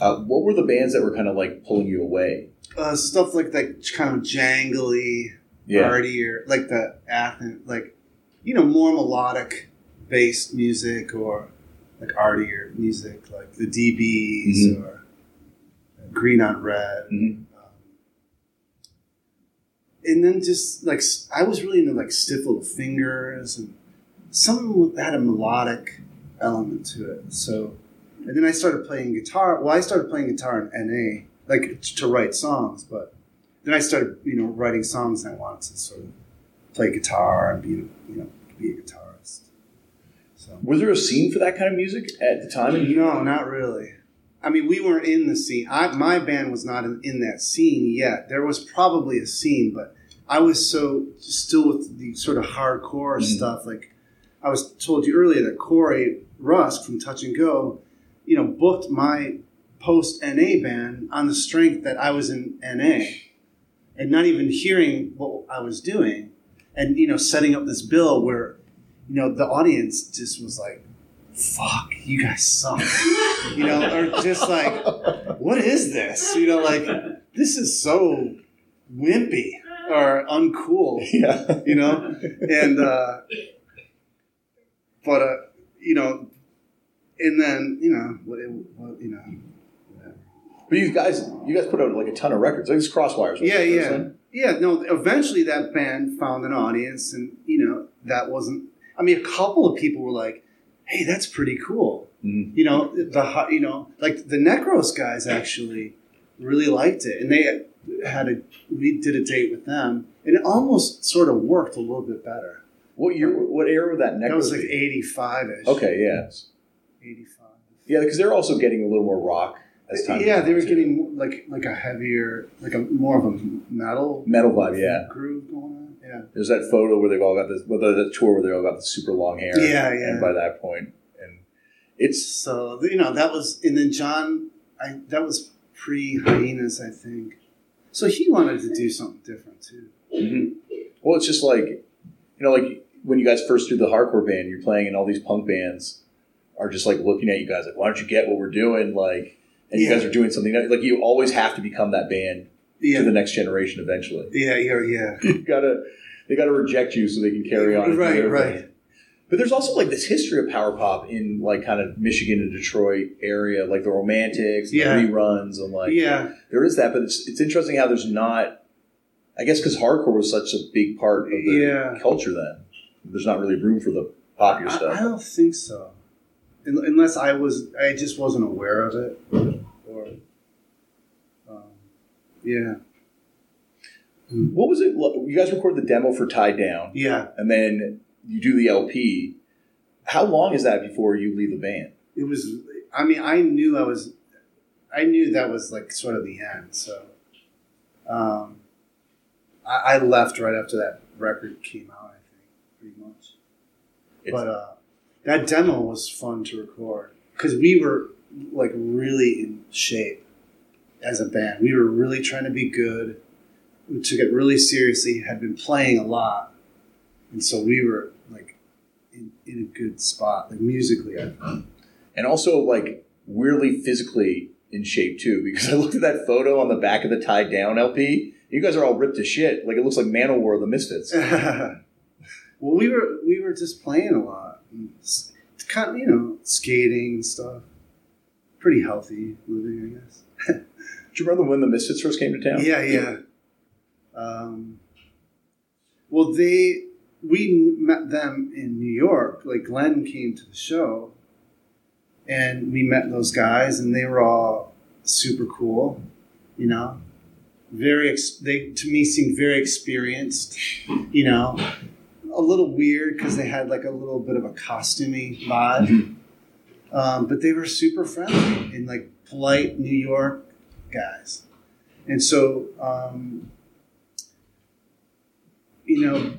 Uh, what were the bands that were kind of like pulling you away? Uh, stuff like that, kind of jangly, yeah. artier, like the Athens, like you know, more melodic based music or like artier music, like the DBs Mhm. or Green on Red. Mhm. Um, and then just like I was really into like Stiff Little Fingers and some had a melodic element to it. So, and then I started playing guitar. Well, I started playing guitar in NA, like to write songs, but then I started, you know, writing songs and I wanted to sort of play guitar and be, you know, be a guitarist. So, was there a scene for that kind of music at the time no, not really. I mean, we weren't in the scene. I, my band was not in, in that scene yet. There was probably a scene, but I was so still with the sort of hardcore Mhm. stuff. Like I was told you earlier that Corey Rusk from Touch and Go, you know, booked my post NA band on the strength that I was in NA, and not even hearing what I was doing, and you know, setting up this bill where, you know, the audience just was like, "Fuck, you guys suck," you know, or just like, "What is this?" You know, like this is so wimpy or uncool, Yeah. you know, and uh, but uh, you know, and then you know, what, what you know, But you guys, you guys put out like a ton of records. Like this Crossed Wires. yeah, yeah, yeah. No, eventually that band found an audience, and you know, that wasn't. I mean, a couple of people were like, "Hey, that's pretty cool." Mhm. You know, the you know, like the Necros guys actually really liked it, and they had a we did a date with them, and it almost sort of worked a little bit better. What year? What era would that neck? That was like eighty five ish. Okay, yeah, eighty five. yeah, because they're also getting a little more rock as time. Yeah, they were too. getting like like a heavier, like a more of a metal metal vibe. Yeah, groove going on. Yeah, there's that photo where they've all got this, well, the, tour where they all got the super long hair. Yeah, yeah. And by that point, and it's so you know that was, and then John, I that was pre hyenas, I think. So he wanted to do something different too. mhm. well, it's just like you know, like when you guys first do the hardcore band, you're playing, and all these punk bands are just like looking at you guys like, why don't you get what we're doing? Like, and you guys are doing something that- like you always have to become that band Yeah, to the next generation eventually. yeah, yeah, yeah. you gotta they gotta reject you so they can carry on. Right, right. But there's also like this history of power pop in like kind of Michigan and Detroit area, like the Romantics, Yeah. the reruns, and like yeah, there is that. But it's it's interesting how there's not. I guess because hardcore was such a big part of the Yeah. culture then. There's not really room for the popular I, I don't think so, unless I was, I just wasn't aware of it, or, yeah, What was it? You guys recorded the demo for Tied Down, yeah. and then you do the LP. How long is that before you leave the band? it was i mean i knew i was i knew that was like sort of the end so um i, I left right after that record came out i think pretty much It's- but uh that demo was fun to record because we were like really in shape as a band we were really trying to be good we took it really seriously had been playing a lot and so we were like in, in a good spot like musically i and also like weirdly physically in shape too because I looked at that photo on the back of the tied down LP. You guys are all ripped to shit. Like it looks like Manowar of the Misfits. well, we were we were just playing a lot, and kind of you know skating and stuff. Pretty healthy living, I guess. Do you remember when the Misfits first came to town? Yeah, yeah. Um, well, they we met them in New York. Like Glenn came to the show, and we met those guys, and they were all super cool. You know, very ex- they to me seemed very experienced. You know, a little weird because they had like a little bit of a costumey vibe. Um, but they were super friendly and like polite New York guys. And so, um, you know,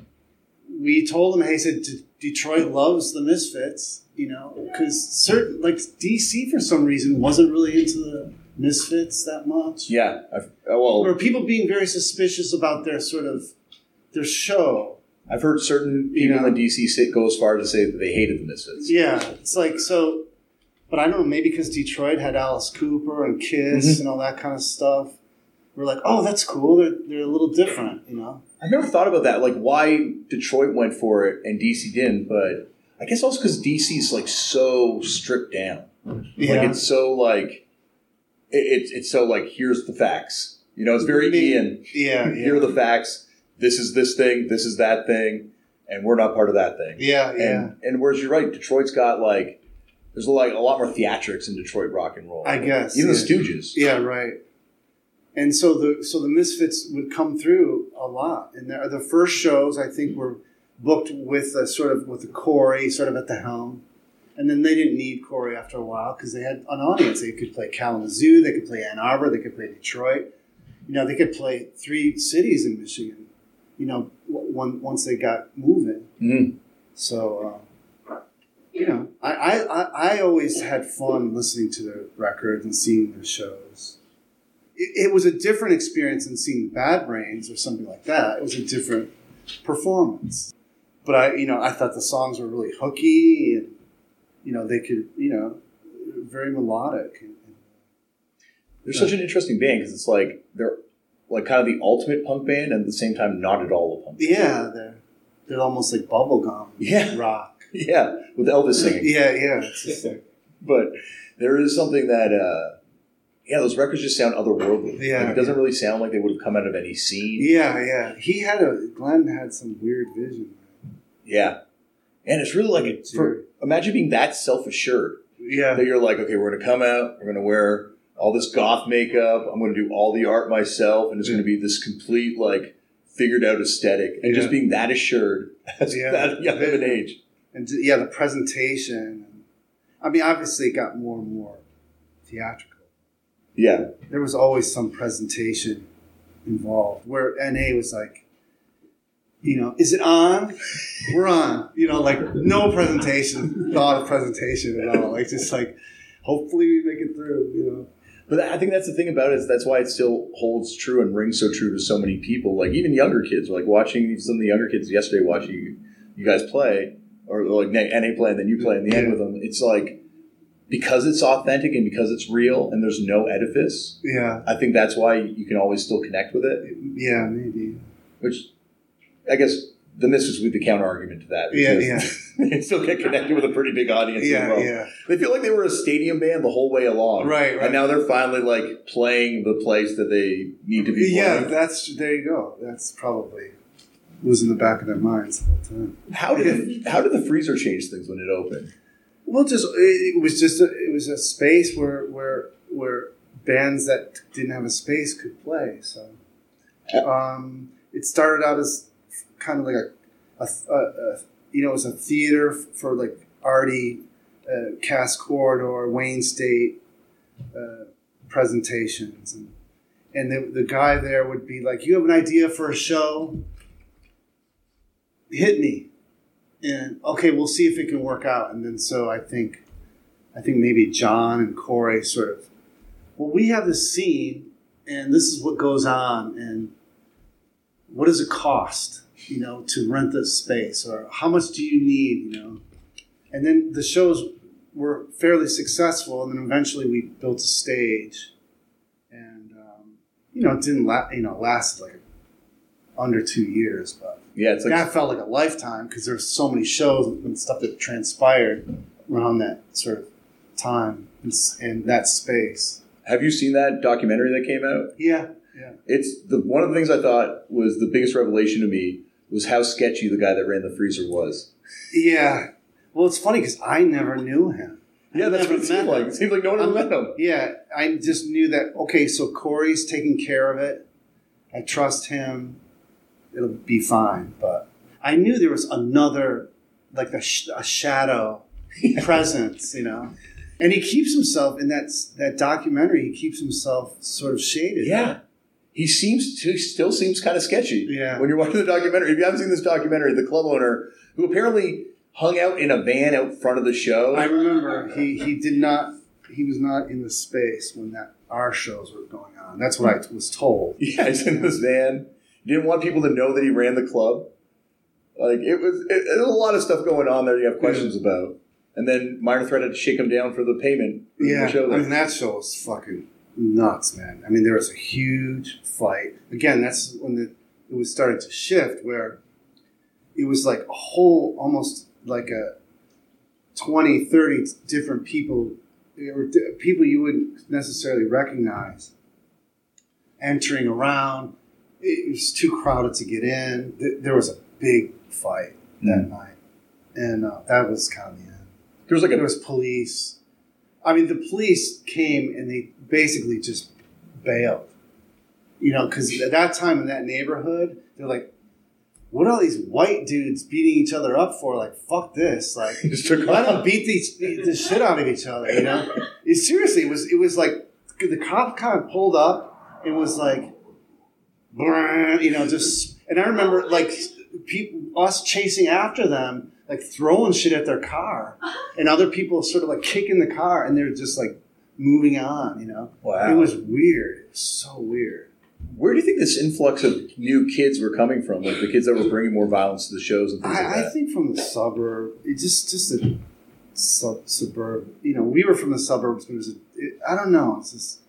we told him, hey, said "D- Detroit loves the Misfits, you know, because certain, like DC for some reason wasn't really into the Misfits that much. Yeah. I've, oh, Or people being very suspicious about their sort of, their show. I've heard certain You people know. in DC say, go as far to say that they hated the Misfits. Yeah, it's like, so, but I don't know, maybe because Detroit had Alice Cooper and Kiss Mhm. and all that kind of stuff. We're like, oh, that's cool. They're, they're a little different, you know? I've never thought about that, like why Detroit went for it and DC didn't, but I guess also because DC is like so stripped down. Yeah. Like it's so like it, it's it's so like here's the facts. You know, it's very Me- Ian. yeah, yeah. Here are the facts. This is this thing. This is that thing, and we're not part of that thing. Yeah, yeah. And and whereas you're right, Detroit's got like there's like a lot more theatrics in Detroit rock and roll. I guess, even the. Stooges. Yeah, right. And so the so the Misfits would come through a lot, and the, the first shows I think were booked with a sort of with Corey sort of at the helm, and then they didn't need Corey after a while because they had an audience. They could play Kalamazoo, they could play Ann Arbor, they could play Detroit. You know, they could play three cities in Michigan. You know, w- one, once they got moving. Mhm. So, uh, you know, I, I, I, always had fun listening to their records and seeing their shows. It, it was a different experience than seeing Bad Brains or something like that. It was a different performance. But I, you know, I thought the songs were really hooky and, you know, they could, you know, very melodic. They're such an interesting band because it's like they're like kind of the ultimate punk band, and at the same time, not at all a punk. band. Yeah, they're they're almost like bubblegum Yeah. rock. Yeah, with Elvis singing. Yeah, yeah. Just But there is something that, uh, yeah, those records just sound otherworldly. Yeah. Like, it doesn't really sound like they would have come out of any scene. yeah, yeah. He had a Glenn had some weird vision. Yeah. And it's really like, a, for, imagine being that self assured Yeah, that you're like, okay, we're going to come out, we're going to wear all this goth makeup, I'm going to do all the art myself, and it's going to be this complete, like, figured out aesthetic. And just being that assured at Yeah. that young of an age. And yeah, the presentation. I mean, obviously, it got more and more theatrical. Yeah. There was always some presentation involved. Where NA was like, you know, is it on? We're on. You know, like no presentation, thought of presentation at all. Like just like, hopefully we make it through. You know. But I think that's the thing about it is that's why it still holds true and rings so true to so many people. Like even younger kids, like watching some of the younger kids yesterday, watching you, you guys play, or like NA play and then you play in the end with them. It's like because it's authentic and because it's real and there's no edifice. Yeah. I think that's why you can always still connect with it. Yeah. Maybe. Which I guess the would be the counter argument to that. Yeah, because they still get connected with a pretty big audience. Yeah. well. Yeah. They feel like they were a stadium band the whole way along. Right, right. And now they're finally like playing the place that they need to be Yeah. playing. That's there. You go. That's probably was in the back of their minds the whole time. How did how did the freezer change things when it opened? Well, just it, it was just a, it was a space where where where bands that didn't have a space could play. So um, it started out as kind of like a, a, a, a you know it was a theater for like arty, uh, Cass Corridor, Wayne State uh, presentations, and and the, the guy there would be like, "You have an idea for a show? Hit me." and okay, we'll see if it can work out. And then so I think, I think maybe John and Corey sort of, well, we have this scene, and this is what goes on, and what does it cost, you know, to rent this space, or how much do you need, you know? And then the shows were fairly successful, and then eventually we built a stage, and um, you know, it didn't last, you know, last like under two years, but Yeah, it's like that felt like a lifetime because there's so many shows and stuff that transpired around that sort of time and, in that space. have you seen that documentary that came out? Yeah, yeah, It's the one of the things I thought was the biggest revelation to me was how sketchy the guy that ran the freezer was. yeah. Well, it's funny because I never knew him. Yeah, that's what it seemed like. him. It seemed like no one ever met him. Yeah, I just knew that. Okay, so Corey's taking care of it. I trust him. It'll be fine. But I knew there was another, like a, sh- a shadow presence, you know. And he keeps himself in that that documentary. He keeps himself sort of shaded. Yeah. He seems he still seems kind of sketchy. Yeah. When you're watching the documentary, if you haven't seen this documentary, the club owner who apparently hung out in a van out front of the show. I remember he he did not. He was not in the space when that our shows were going on. That's what I was told. Yeah, he's in this van. He didn't want people to know that he ran the club. Like it was, it, there's a lot of stuff going on there. You have questions about, and then Minor Threat had to shake him down for the payment. for the Yeah, show I mean that show was fucking nuts, man. I mean there was a huge fight. Again, that's when the, it was starting to shift, where it was like a whole, almost like a 20, 30 different people, or people you wouldn't necessarily recognize, entering around. It was too crowded to get in. There was a big fight that night, and uh, that was kind of the end there was like there was police. I mean, the police came and they basically just bailed. You know, because at that time in that neighborhood, they're like, "What are all these white dudes beating each other up for? Like, fuck this! Like, He just took let them beat these the shit out of each other." You know, it, seriously, it was it was like the cop kind of pulled up and was like, you know, just and I remember like people us chasing after them, like throwing shit at their car, uh-huh. and other people sort of like kicking the car, and they're just like moving on. You know, Wow. it was weird. It was so weird. Where do you think this influx of new kids were coming from? Like the kids that were bringing more violence to the shows and things like I, I think from the suburb, it just just a sub, suburb. You know, we were from the suburbs, but it was a, it, I don't know. It's just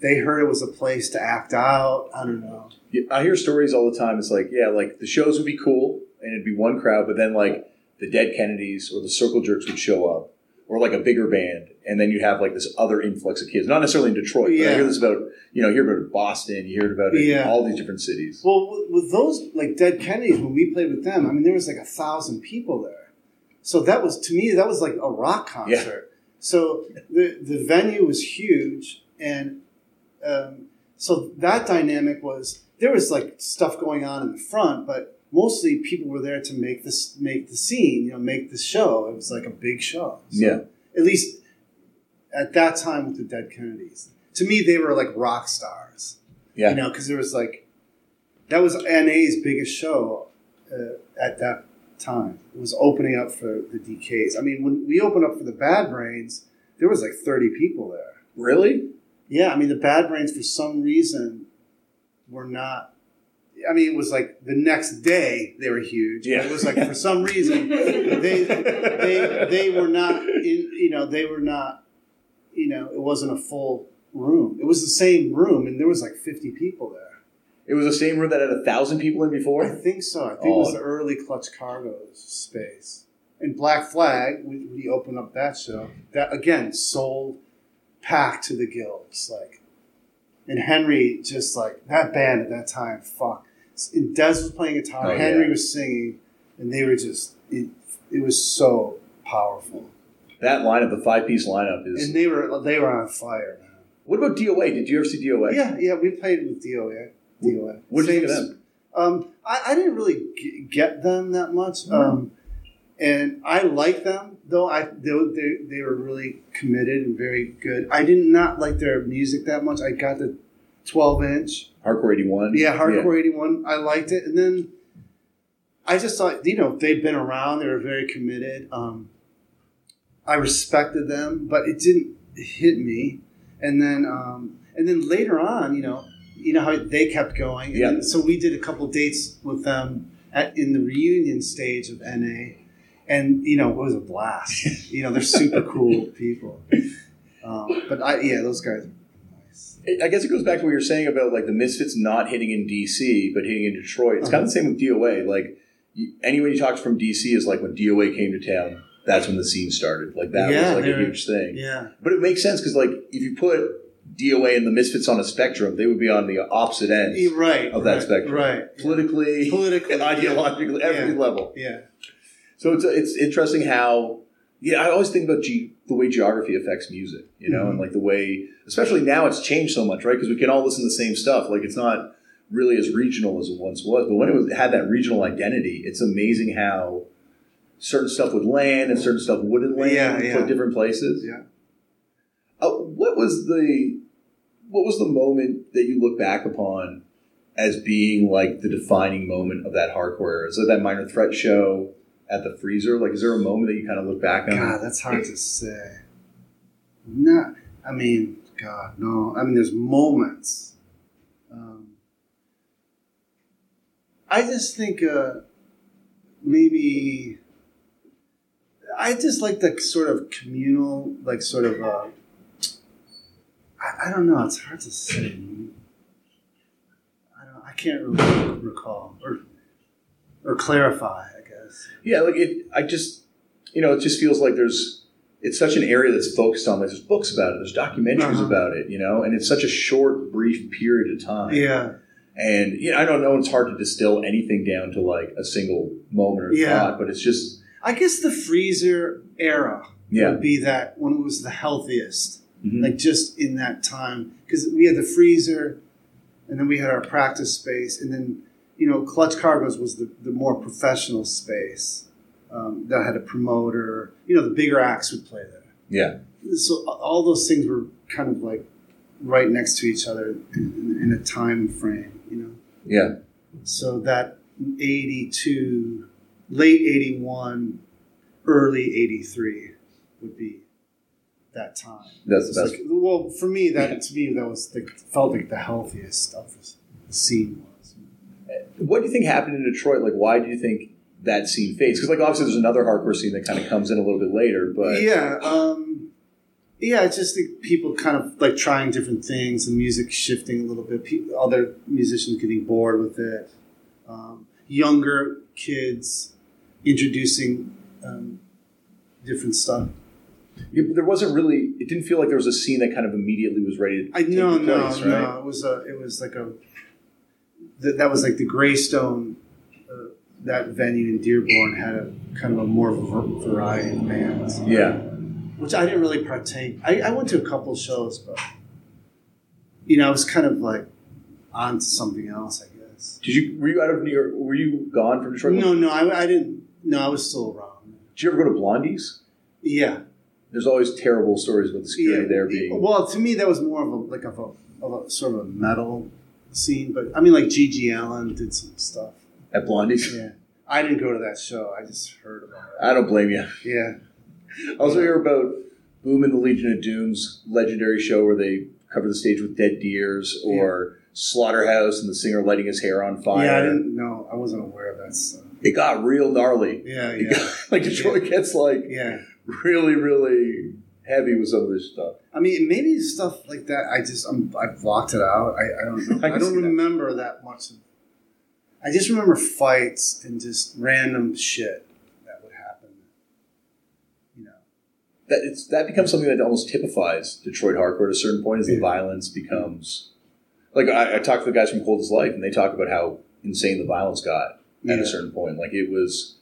they heard it was a place to act out. I don't know. Yeah, I hear stories all the time. It's like, yeah, like the shows would be cool and it'd be one crowd, but then like the Dead Kennedys or the Circle Jerks would show up, or like a bigger band, and then you have like this other influx of kids. Not necessarily in Detroit, but I hear this about you know, you hear about Boston, you hear about Yeah. all these different cities. Well, with- with those like Dead Kennedys, when we played with them, I mean, there was like a thousand people there. So that was to me, that was like a rock concert. So the the venue was huge, and um, so that dynamic was there was like stuff going on in the front, but mostly people were there to make this make the scene, you know, make the show. It was like a big show. So Yeah. At least at that time with the Dead Kennedys, to me, they were like rock stars. Yeah. You know, because there was like that was NA's biggest show uh, at that time. It was opening up for the DKs. I mean, when we opened up for the Bad Brains, there was like thirty people there. Really? Yeah, I mean, the Bad Brains for some reason were not. I mean, it was like the next day they were huge. Yeah. It was like for some reason they they they were not in, you know they were not you know it wasn't a full room. It was the same room and there was like 50 people there. It was the same room that had a thousand people in before. I think so. I think it was Oh. the early Clutch Cargo's space. And Black Flag, we, we opened up that show. That again sold packed to the gills, like. And Henry just like that band at that time. Fuck. And Dez was playing guitar. Oh, Henry yeah. was singing, and they were just. It, it was so powerful, That lineup, the five piece lineup, is. and they were they were on fire. Man. what about DOA? Did you ever see DOA? Yeah, yeah. We played with DOA. DOA. What did you think of them? Um, I, I didn't really g- get them that much, um, and I like them though. I they, they they were really committed and very good. I did not like their music that much. I got the twelve inch, Hardcore 81? yeah, Hardcore eighty one. I liked it, and then I just thought you know they've been around. They were very committed. Um, I respected them, but it didn't hit me. And then um, and then later on, you know, you know how they kept going. And Yeah. so we did a couple dates with them at, in the reunion stage of NA, and you know it was a blast. you know they're super cool people. Um, but I yeah, those guys are nice. I guess it goes back to what you're saying about like the Misfits not hitting in DC but hitting in Detroit. It's kind of the same with DOA. Like anyone you talk to from DC is like when DOA came to town. That's when the scene started. Like that Yeah, was like a huge thing. Yeah, But it makes sense because like if you put DOA and the Misfits on a spectrum, they would be on the opposite end right of that right, spectrum, right? Politically, Politically, and ideologically, every Yeah. level. Yeah, So it's it's interesting how yeah I always think about ge- the way geography affects music, you know, Mhm. and like the way especially now it's changed so much, right? Because we can all listen to the same stuff. Like it's not really as regional as it once was, but when it was had that regional identity, it's amazing how certain stuff would land and certain stuff wouldn't land Yeah, yeah. for different places. yeah. Uh, what was the what was the moment that you look back upon as being like the defining moment of that hardcore era? Is it that minor threat show at the freezer? Like, is there a moment that you kind of look back on? God, that's hard to say. Not, I mean, God, no. I mean, there's moments. Um, I just think uh, maybe I just like the sort of communal, like sort of. Uh, I, I don't know. It's hard to say. I. I can't really recall or or clarify. Yeah, like it. I just, you know, it just feels like there's. It's such an area that's focused on. Like, there's books about it. There's documentaries Uh-huh. about it. You know, and it's such a short, brief period of time. Yeah. And you know, I don't know. It's hard to distill anything down to like a single moment or Yeah. thought, but it's just I guess the freezer era Yeah. would be that when it was the healthiest, Mhm. like just in that time, because we had the freezer, and then we had our practice space, and then you know, Clutch Cargo's was the, the more professional space um, that had a promoter. You know, the bigger acts would play there. yeah, So all those things were kind of like right next to each other in, in a time frame. You know. yeah. So that 82, late 81, early 83 would be that time. That's the best. like- well, for me, that to me, that was the, felt like the healthiest of the, scene. What do you think happened in Detroit? Like, why do you think that scene fades? Because, like, obviously, there's another hardcore scene that kind of comes in a little bit later. But yeah, um, Yeah, it's just the people kind of like trying different things and music shifting a little bit. People, other musicians getting bored with it. Um, younger kids introducing um, different stuff. Yeah, but there wasn't really. It didn't feel like there was a scene that kind of immediately was ready to I take no place, no right? no. It was a it was like a that that was like the Greystone. Uh, that venue in Dearborn had a kind of a more variety of bands, Yeah, which I didn't really partake. I, I went to a couple shows, but you know, I was kind of like on to something else, I guess. did you? Were you out of New York? Were you gone from Detroit? No, no, I, I didn't. No, I was still around. Did you ever go to Blondie's? Yeah, There's always terrible stories about the security yeah. there being. Well, to me, that was more of a like of a, of a sort of a metal scene, but I mean, like G.G. Allen did some stuff. At Blondie's, Yeah, I didn't go to that show. I just heard about it. I don't blame you. Yeah, I also hear about Boom and the Legion of Doom's legendary show where they cover the stage with dead deers, or Slaughterhouse and the singer lighting his hair on fire. yeah. I didn't know. I wasn't aware of that stuff. It got real gnarly. Yeah, yeah, got- like Detroit gets like yeah. really, really heavy with some of this stuff. I mean, maybe stuff like that. I just I'm, I've blocked it out. I, I don't know. I I, don't see that. remember that much. Of, I just remember fights and just random shit that would happen. You know. That it's that becomes something that almost typifies Detroit hardcore at a certain point as the violence becomes. Like I, I talked to the guys from Cold as Life, and they talk about how insane the violence got at Yeah. a certain point. Like it was,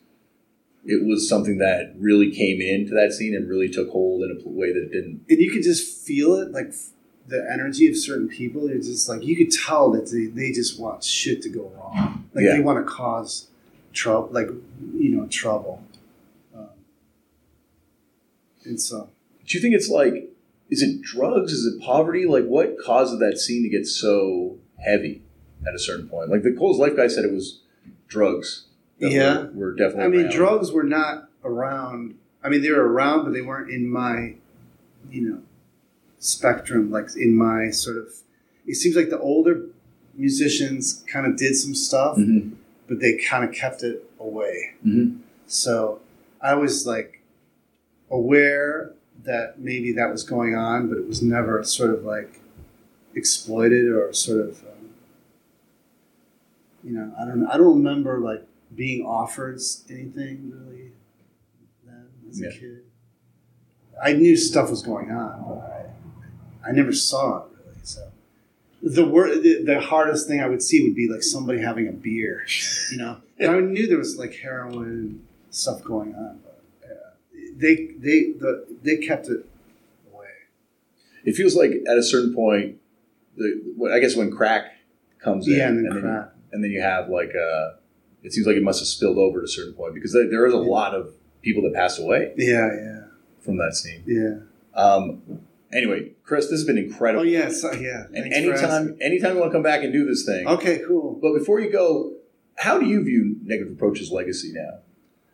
it was something that really came into that scene and really took hold in a way that it didn't. and you could just feel it like the energy of certain people it's just like you could tell that they, they just want shit to go wrong like Yeah. they want to cause trouble like you know trouble um, and so Do you think it's like, is it drugs? Is it poverty? Like what caused that scene to get so heavy at a certain point? Like the Cold as Life guy said, it was drugs. Yeah. were, were definitely. i mean around. drugs were not around i mean they were around but they weren't in my you know spectrum like in my sort of it seems like the older musicians kind of did some stuff Mhm. but they kind of kept it away Mhm. So I was like aware that maybe that was going on, but it was never sort of like exploited or sort of, um, you know, I don't know. I don't remember like being offered anything really then as Yeah. a kid. I knew stuff was going on, but I, I never saw it really. So the wor- the, the hardest thing I would see would be like somebody having a beer, you know. And I knew there was like heroin stuff going on, but uh, they they the they kept it away. It feels like at a certain point, the I guess when crack comes in, Yeah, and then Then, crack. and then you have like uh it seems like it must have spilled over to a certain point because there, there is a lot of people that passed away Yeah, yeah, from that scene. yeah. Um, anyway, Chris, this has been Oh incredible. yeah, so, yeah. And Thanks anytime, anytime you want to come back and do this thing. Okay, cool. But before you go, how do you view Negative Approach's legacy now?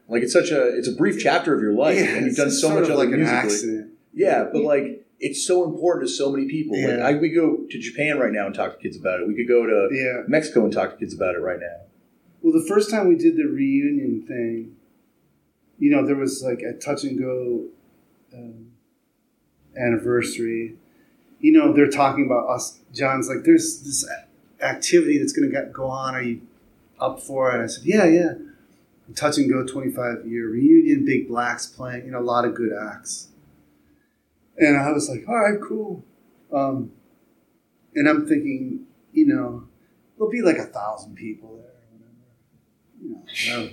Like it's such a it's a brief chapter of your life, yeah, and you've done so much of like an accident. Yeah, but like it's so important to so many people. Like Yeah. I, we go to Japan right now and talk to kids about it. We could go to Yeah. Mexico and talk to kids about it right now. Well, the first time we did the reunion thing, you know, there was like a touch and go um, anniversary. You know, they're talking about us. John's like, "There's this activity that's going to go on. Are you up for it?" I said, "Yeah, yeah." Touch and go 25 year reunion, Big Blacks playing, you know, a lot of good acts. And I was like, "All right, cool." Um, and I'm thinking, you know, there'll be like a thousand people. You know,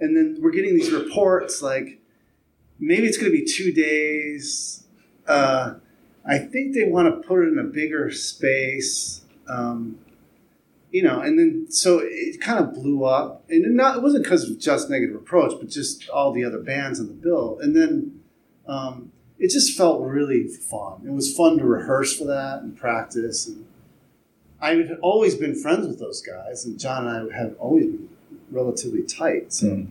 and then we're getting these reports like maybe it's going to be two days. Uh, I think they want to put it in a bigger space. Um, you know, and then so it kind of blew up, and it not it wasn't because of just negative approach, but just all the other bands on the bill, and then um, it just felt really fun. It was fun to rehearse for that and practice, and I had always been friends with those guys, and John and I have always been relatively tight. So Mm.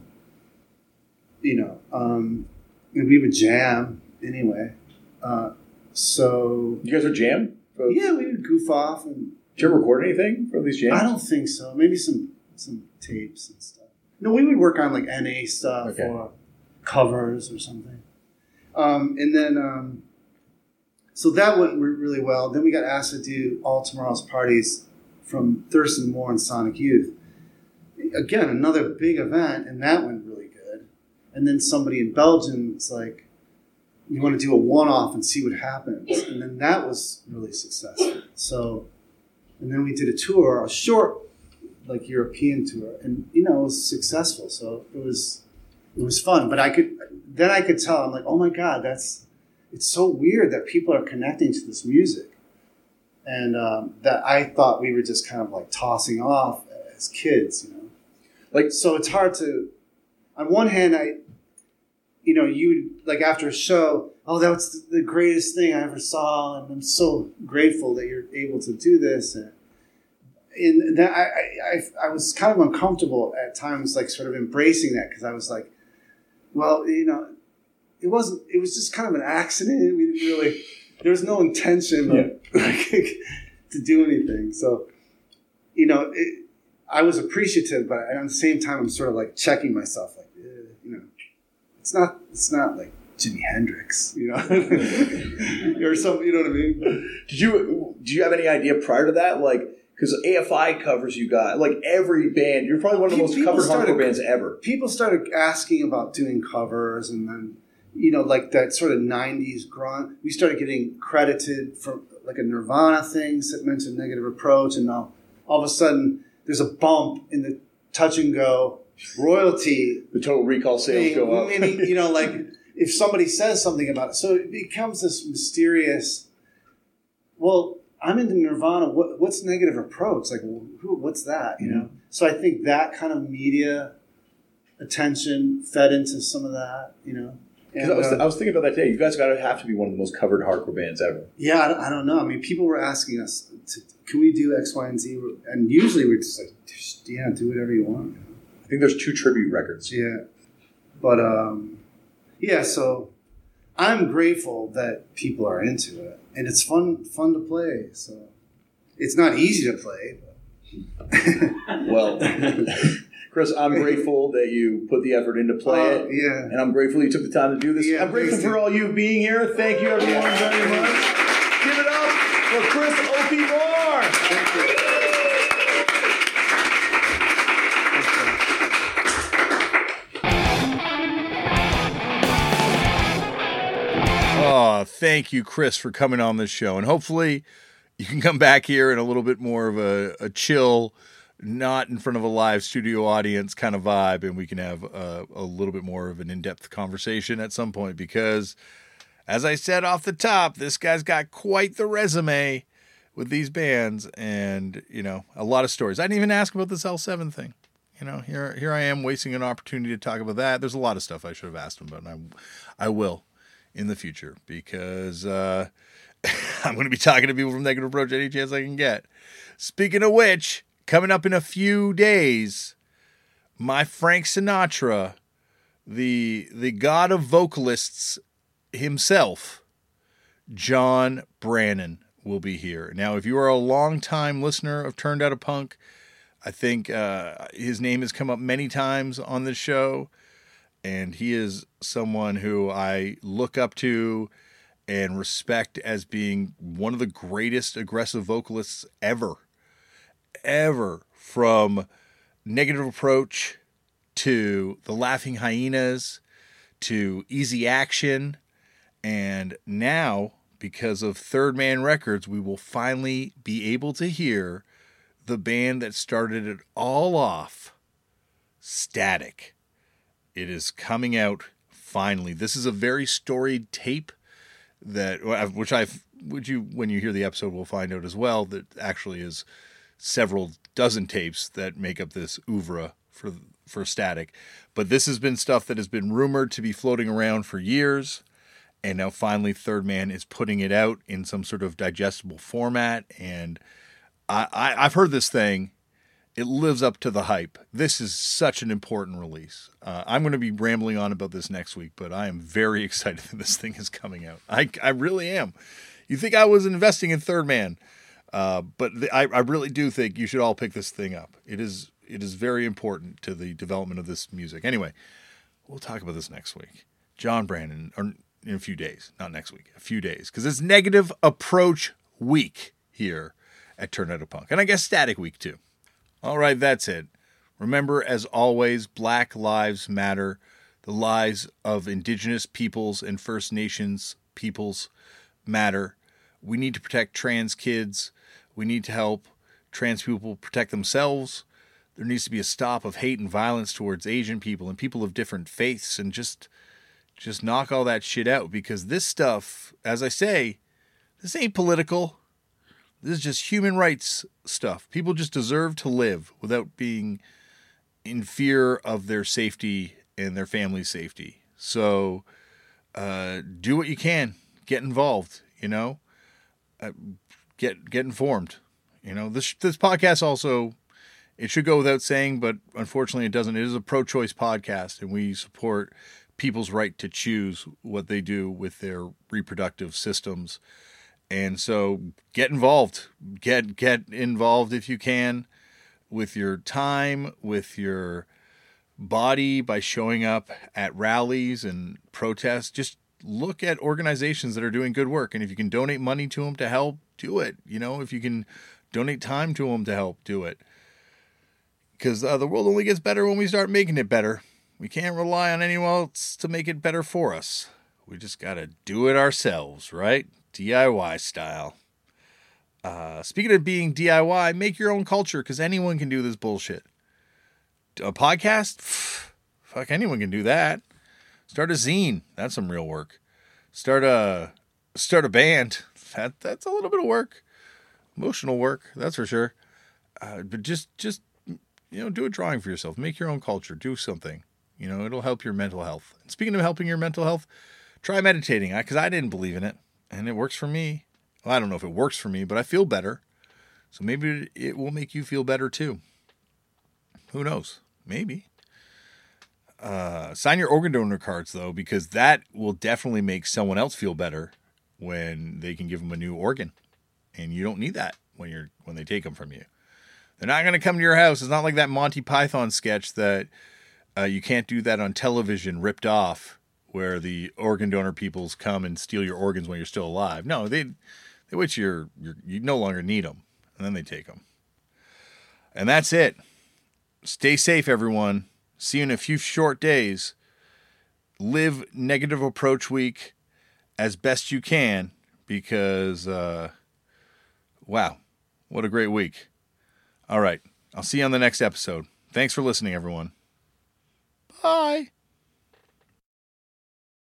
you know, um, and we would jam anyway. Uh, so You guys are jam? Yeah, we would goof off, and did you ever record anything from these jams? I don't think so. Maybe some some tapes and stuff. No, we would work on like NA stuff Okay. or covers or something. Um, and then um, so that went really well. Then we got asked to do all tomorrow's parties from Thurston Moore and Sonic Youth. Again, another big event, and that went really good. And then somebody in Belgium was like, "You want to do a one-off and see what happens?" And then that was really successful. So, and then we did a tour, a short, like European tour, and you know it was successful. So it was it was fun. But I could then I could tell I'm like, oh my god, that's it's so weird that people are connecting to this music, and um, that I thought we were just kind of like tossing off as kids, you know. Like- so, it's hard to. On one hand, I, you know, you would like after a show, oh, that was the greatest thing I ever saw, and I'm so grateful that you're able to do this, and. And that I, I, I- was kind of uncomfortable at times, like sort of embracing that because I was like, well, you know, it wasn't. It was just kind of an accident. We didn't really. There was no intention of, like, to do anything. So, you know, it, I was appreciative, but at the same time, I'm sort of like checking myself, like, eh, you know, it's not. It's not like Jimi Hendrix, you know, or something. You know what I mean? Did you do you have any idea prior to that, like? Because AFI covers you guys, like every band. You're probably one of the most People covered started- hardcore bands ever. people started asking about doing covers and then you know like that sort of 90s grunt we started getting credited for like a nirvana thing that mentioned negative approach and now all of a sudden there's a bump in the touch and go royalty The total recall sales go up. meaning, you know like if somebody says something about it so it becomes this mysterious well i'm into nirvana what, what's negative approach? Like who, what's that you know? Mm-hmm. So i think that kind of media attention fed into some of that you know And, I, was, uh, I was thinking about that today. You guys got to have to be one of the most covered hardcore bands ever. yeah I don't, I don't know i mean people were asking us to, can we do x y and z and usually we're just like yeah do whatever you want I think there's two tribute records. Yeah. But um yeah, so I'm grateful that people are into it. And it's fun fun to play. So it's not easy to play, but Well, Chris, I'm grateful that you put the effort into play Uh, it. yeah. And I'm grateful you took the time to do this. Yeah, I'm grateful for all you being here. Thank you, everyone, very much. Give it up for Chris Opie Moore. Thank you. Oh, thank you, Chris, for coming on this show. And hopefully you can come back here in a little bit more of a, a chill, not in front of a live studio audience kind of vibe, and we can have a, a little bit more of an in depth conversation at some point because, as I said off the top, this guy's got quite the resume with these bands and, you know, a lot of stories. I didn't even ask about this L7 thing. You know, here here I am wasting an opportunity to talk about that. There's a lot of stuff I should have asked him about, and I, I will in the future because uh, I'm going to be talking to people from Negative Approach any chance I can get. Speaking of which, coming up in a few days, my Frank Sinatra, the the god of vocalists himself, John Brannon, will be here. Now, if you are a longtime listener of Turned Out a Punk, I think uh, his name has come up many times on this show and he is someone who I look up to and respect as being one of the greatest aggressive vocalists ever. Ever. From Negative Approach to The Laughing Hyenas to Easy Action. And now, because of Third Man Records, we will finally be able to hear the band that started it all off Static. It is coming out finally. This is a very storied tape that, which I've, which you, when you hear the episode, we'll find out as well, that actually is several dozen tapes that make up this oeuvre for for Static. But this has been stuff that has been rumored to be floating around for years, and now finally Third Man is putting it out in some sort of digestible format. And I, I I've heard this thing it lives up to the hype. This is such an important release. Uh, I'm going to be rambling on about this next week, but I am very excited that this thing is coming out. I, I really am. You think I was investing in Third Man, uh, but the, I, I really do think you should all pick this thing up. It is it is very important to the development of this music. Anyway, we'll talk about this next week. John Brannon, or in a few days, not next week, a few days, because it's negative approach week here at Out Punk, and I guess Static Week too. All right, that's it. Remember, as always, Black Lives Matter. The lives of Indigenous peoples and First Nations peoples matter. We need to protect trans kids. We need to help trans people protect themselves. There needs to be a stop of hate and violence towards Asian people and people of different faiths and just just knock all that shit out because this stuff, as I say, this ain't political. This is just human rights stuff. People just deserve to live without being in fear of their safety and their family's safety. So uh, do what you can. Get involved. You know, uh, get get informed. You know, this this podcast also it should go without saying, but unfortunately it doesn't. It is a pro-choice podcast, and we support people's right to choose what they do with their reproductive systems. And so get involved. Get get involved if you can with your time, with your body by showing up at rallies and protests. Just look at organizations that are doing good work and if you can donate money to them to help, do it. You know, if you can donate time to them to help, do it. Cuz uh, the world only gets better when we start making it better. We can't rely on anyone else to make it better for us. We just got to do it ourselves, right? DIY style. Uh, speaking of being DIY, make your own culture because anyone can do this bullshit. A podcast? Fuck, anyone can do that. Start a zine. That's some real work. Start a start a band. That that's a little bit of work. Emotional work, that's for sure. Uh, but just just you know, do a drawing for yourself. Make your own culture. Do something. You know, it'll help your mental health. And speaking of helping your mental health, try meditating because I didn't believe in it and it works for me. Well, I don't know if it works for me, but I feel better. So maybe it will make you feel better too. Who knows? Maybe. Uh, sign your organ donor cards though, because that will definitely make someone else feel better when they can give them a new organ, and you don't need that when you're when they take them from you. They're not going to come to your house. It's not like that Monty Python sketch that uh, you can't do that on television, ripped off, where the organ donor peoples come and steal your organs when you're still alive. No, they they wait you're, you're you no longer need them, and then they take them. And that's it. Stay safe, everyone. See you in a few short days. Live negative approach week as best you can because, uh, wow, what a great week. All right. I'll see you on the next episode. Thanks for listening, everyone. Bye.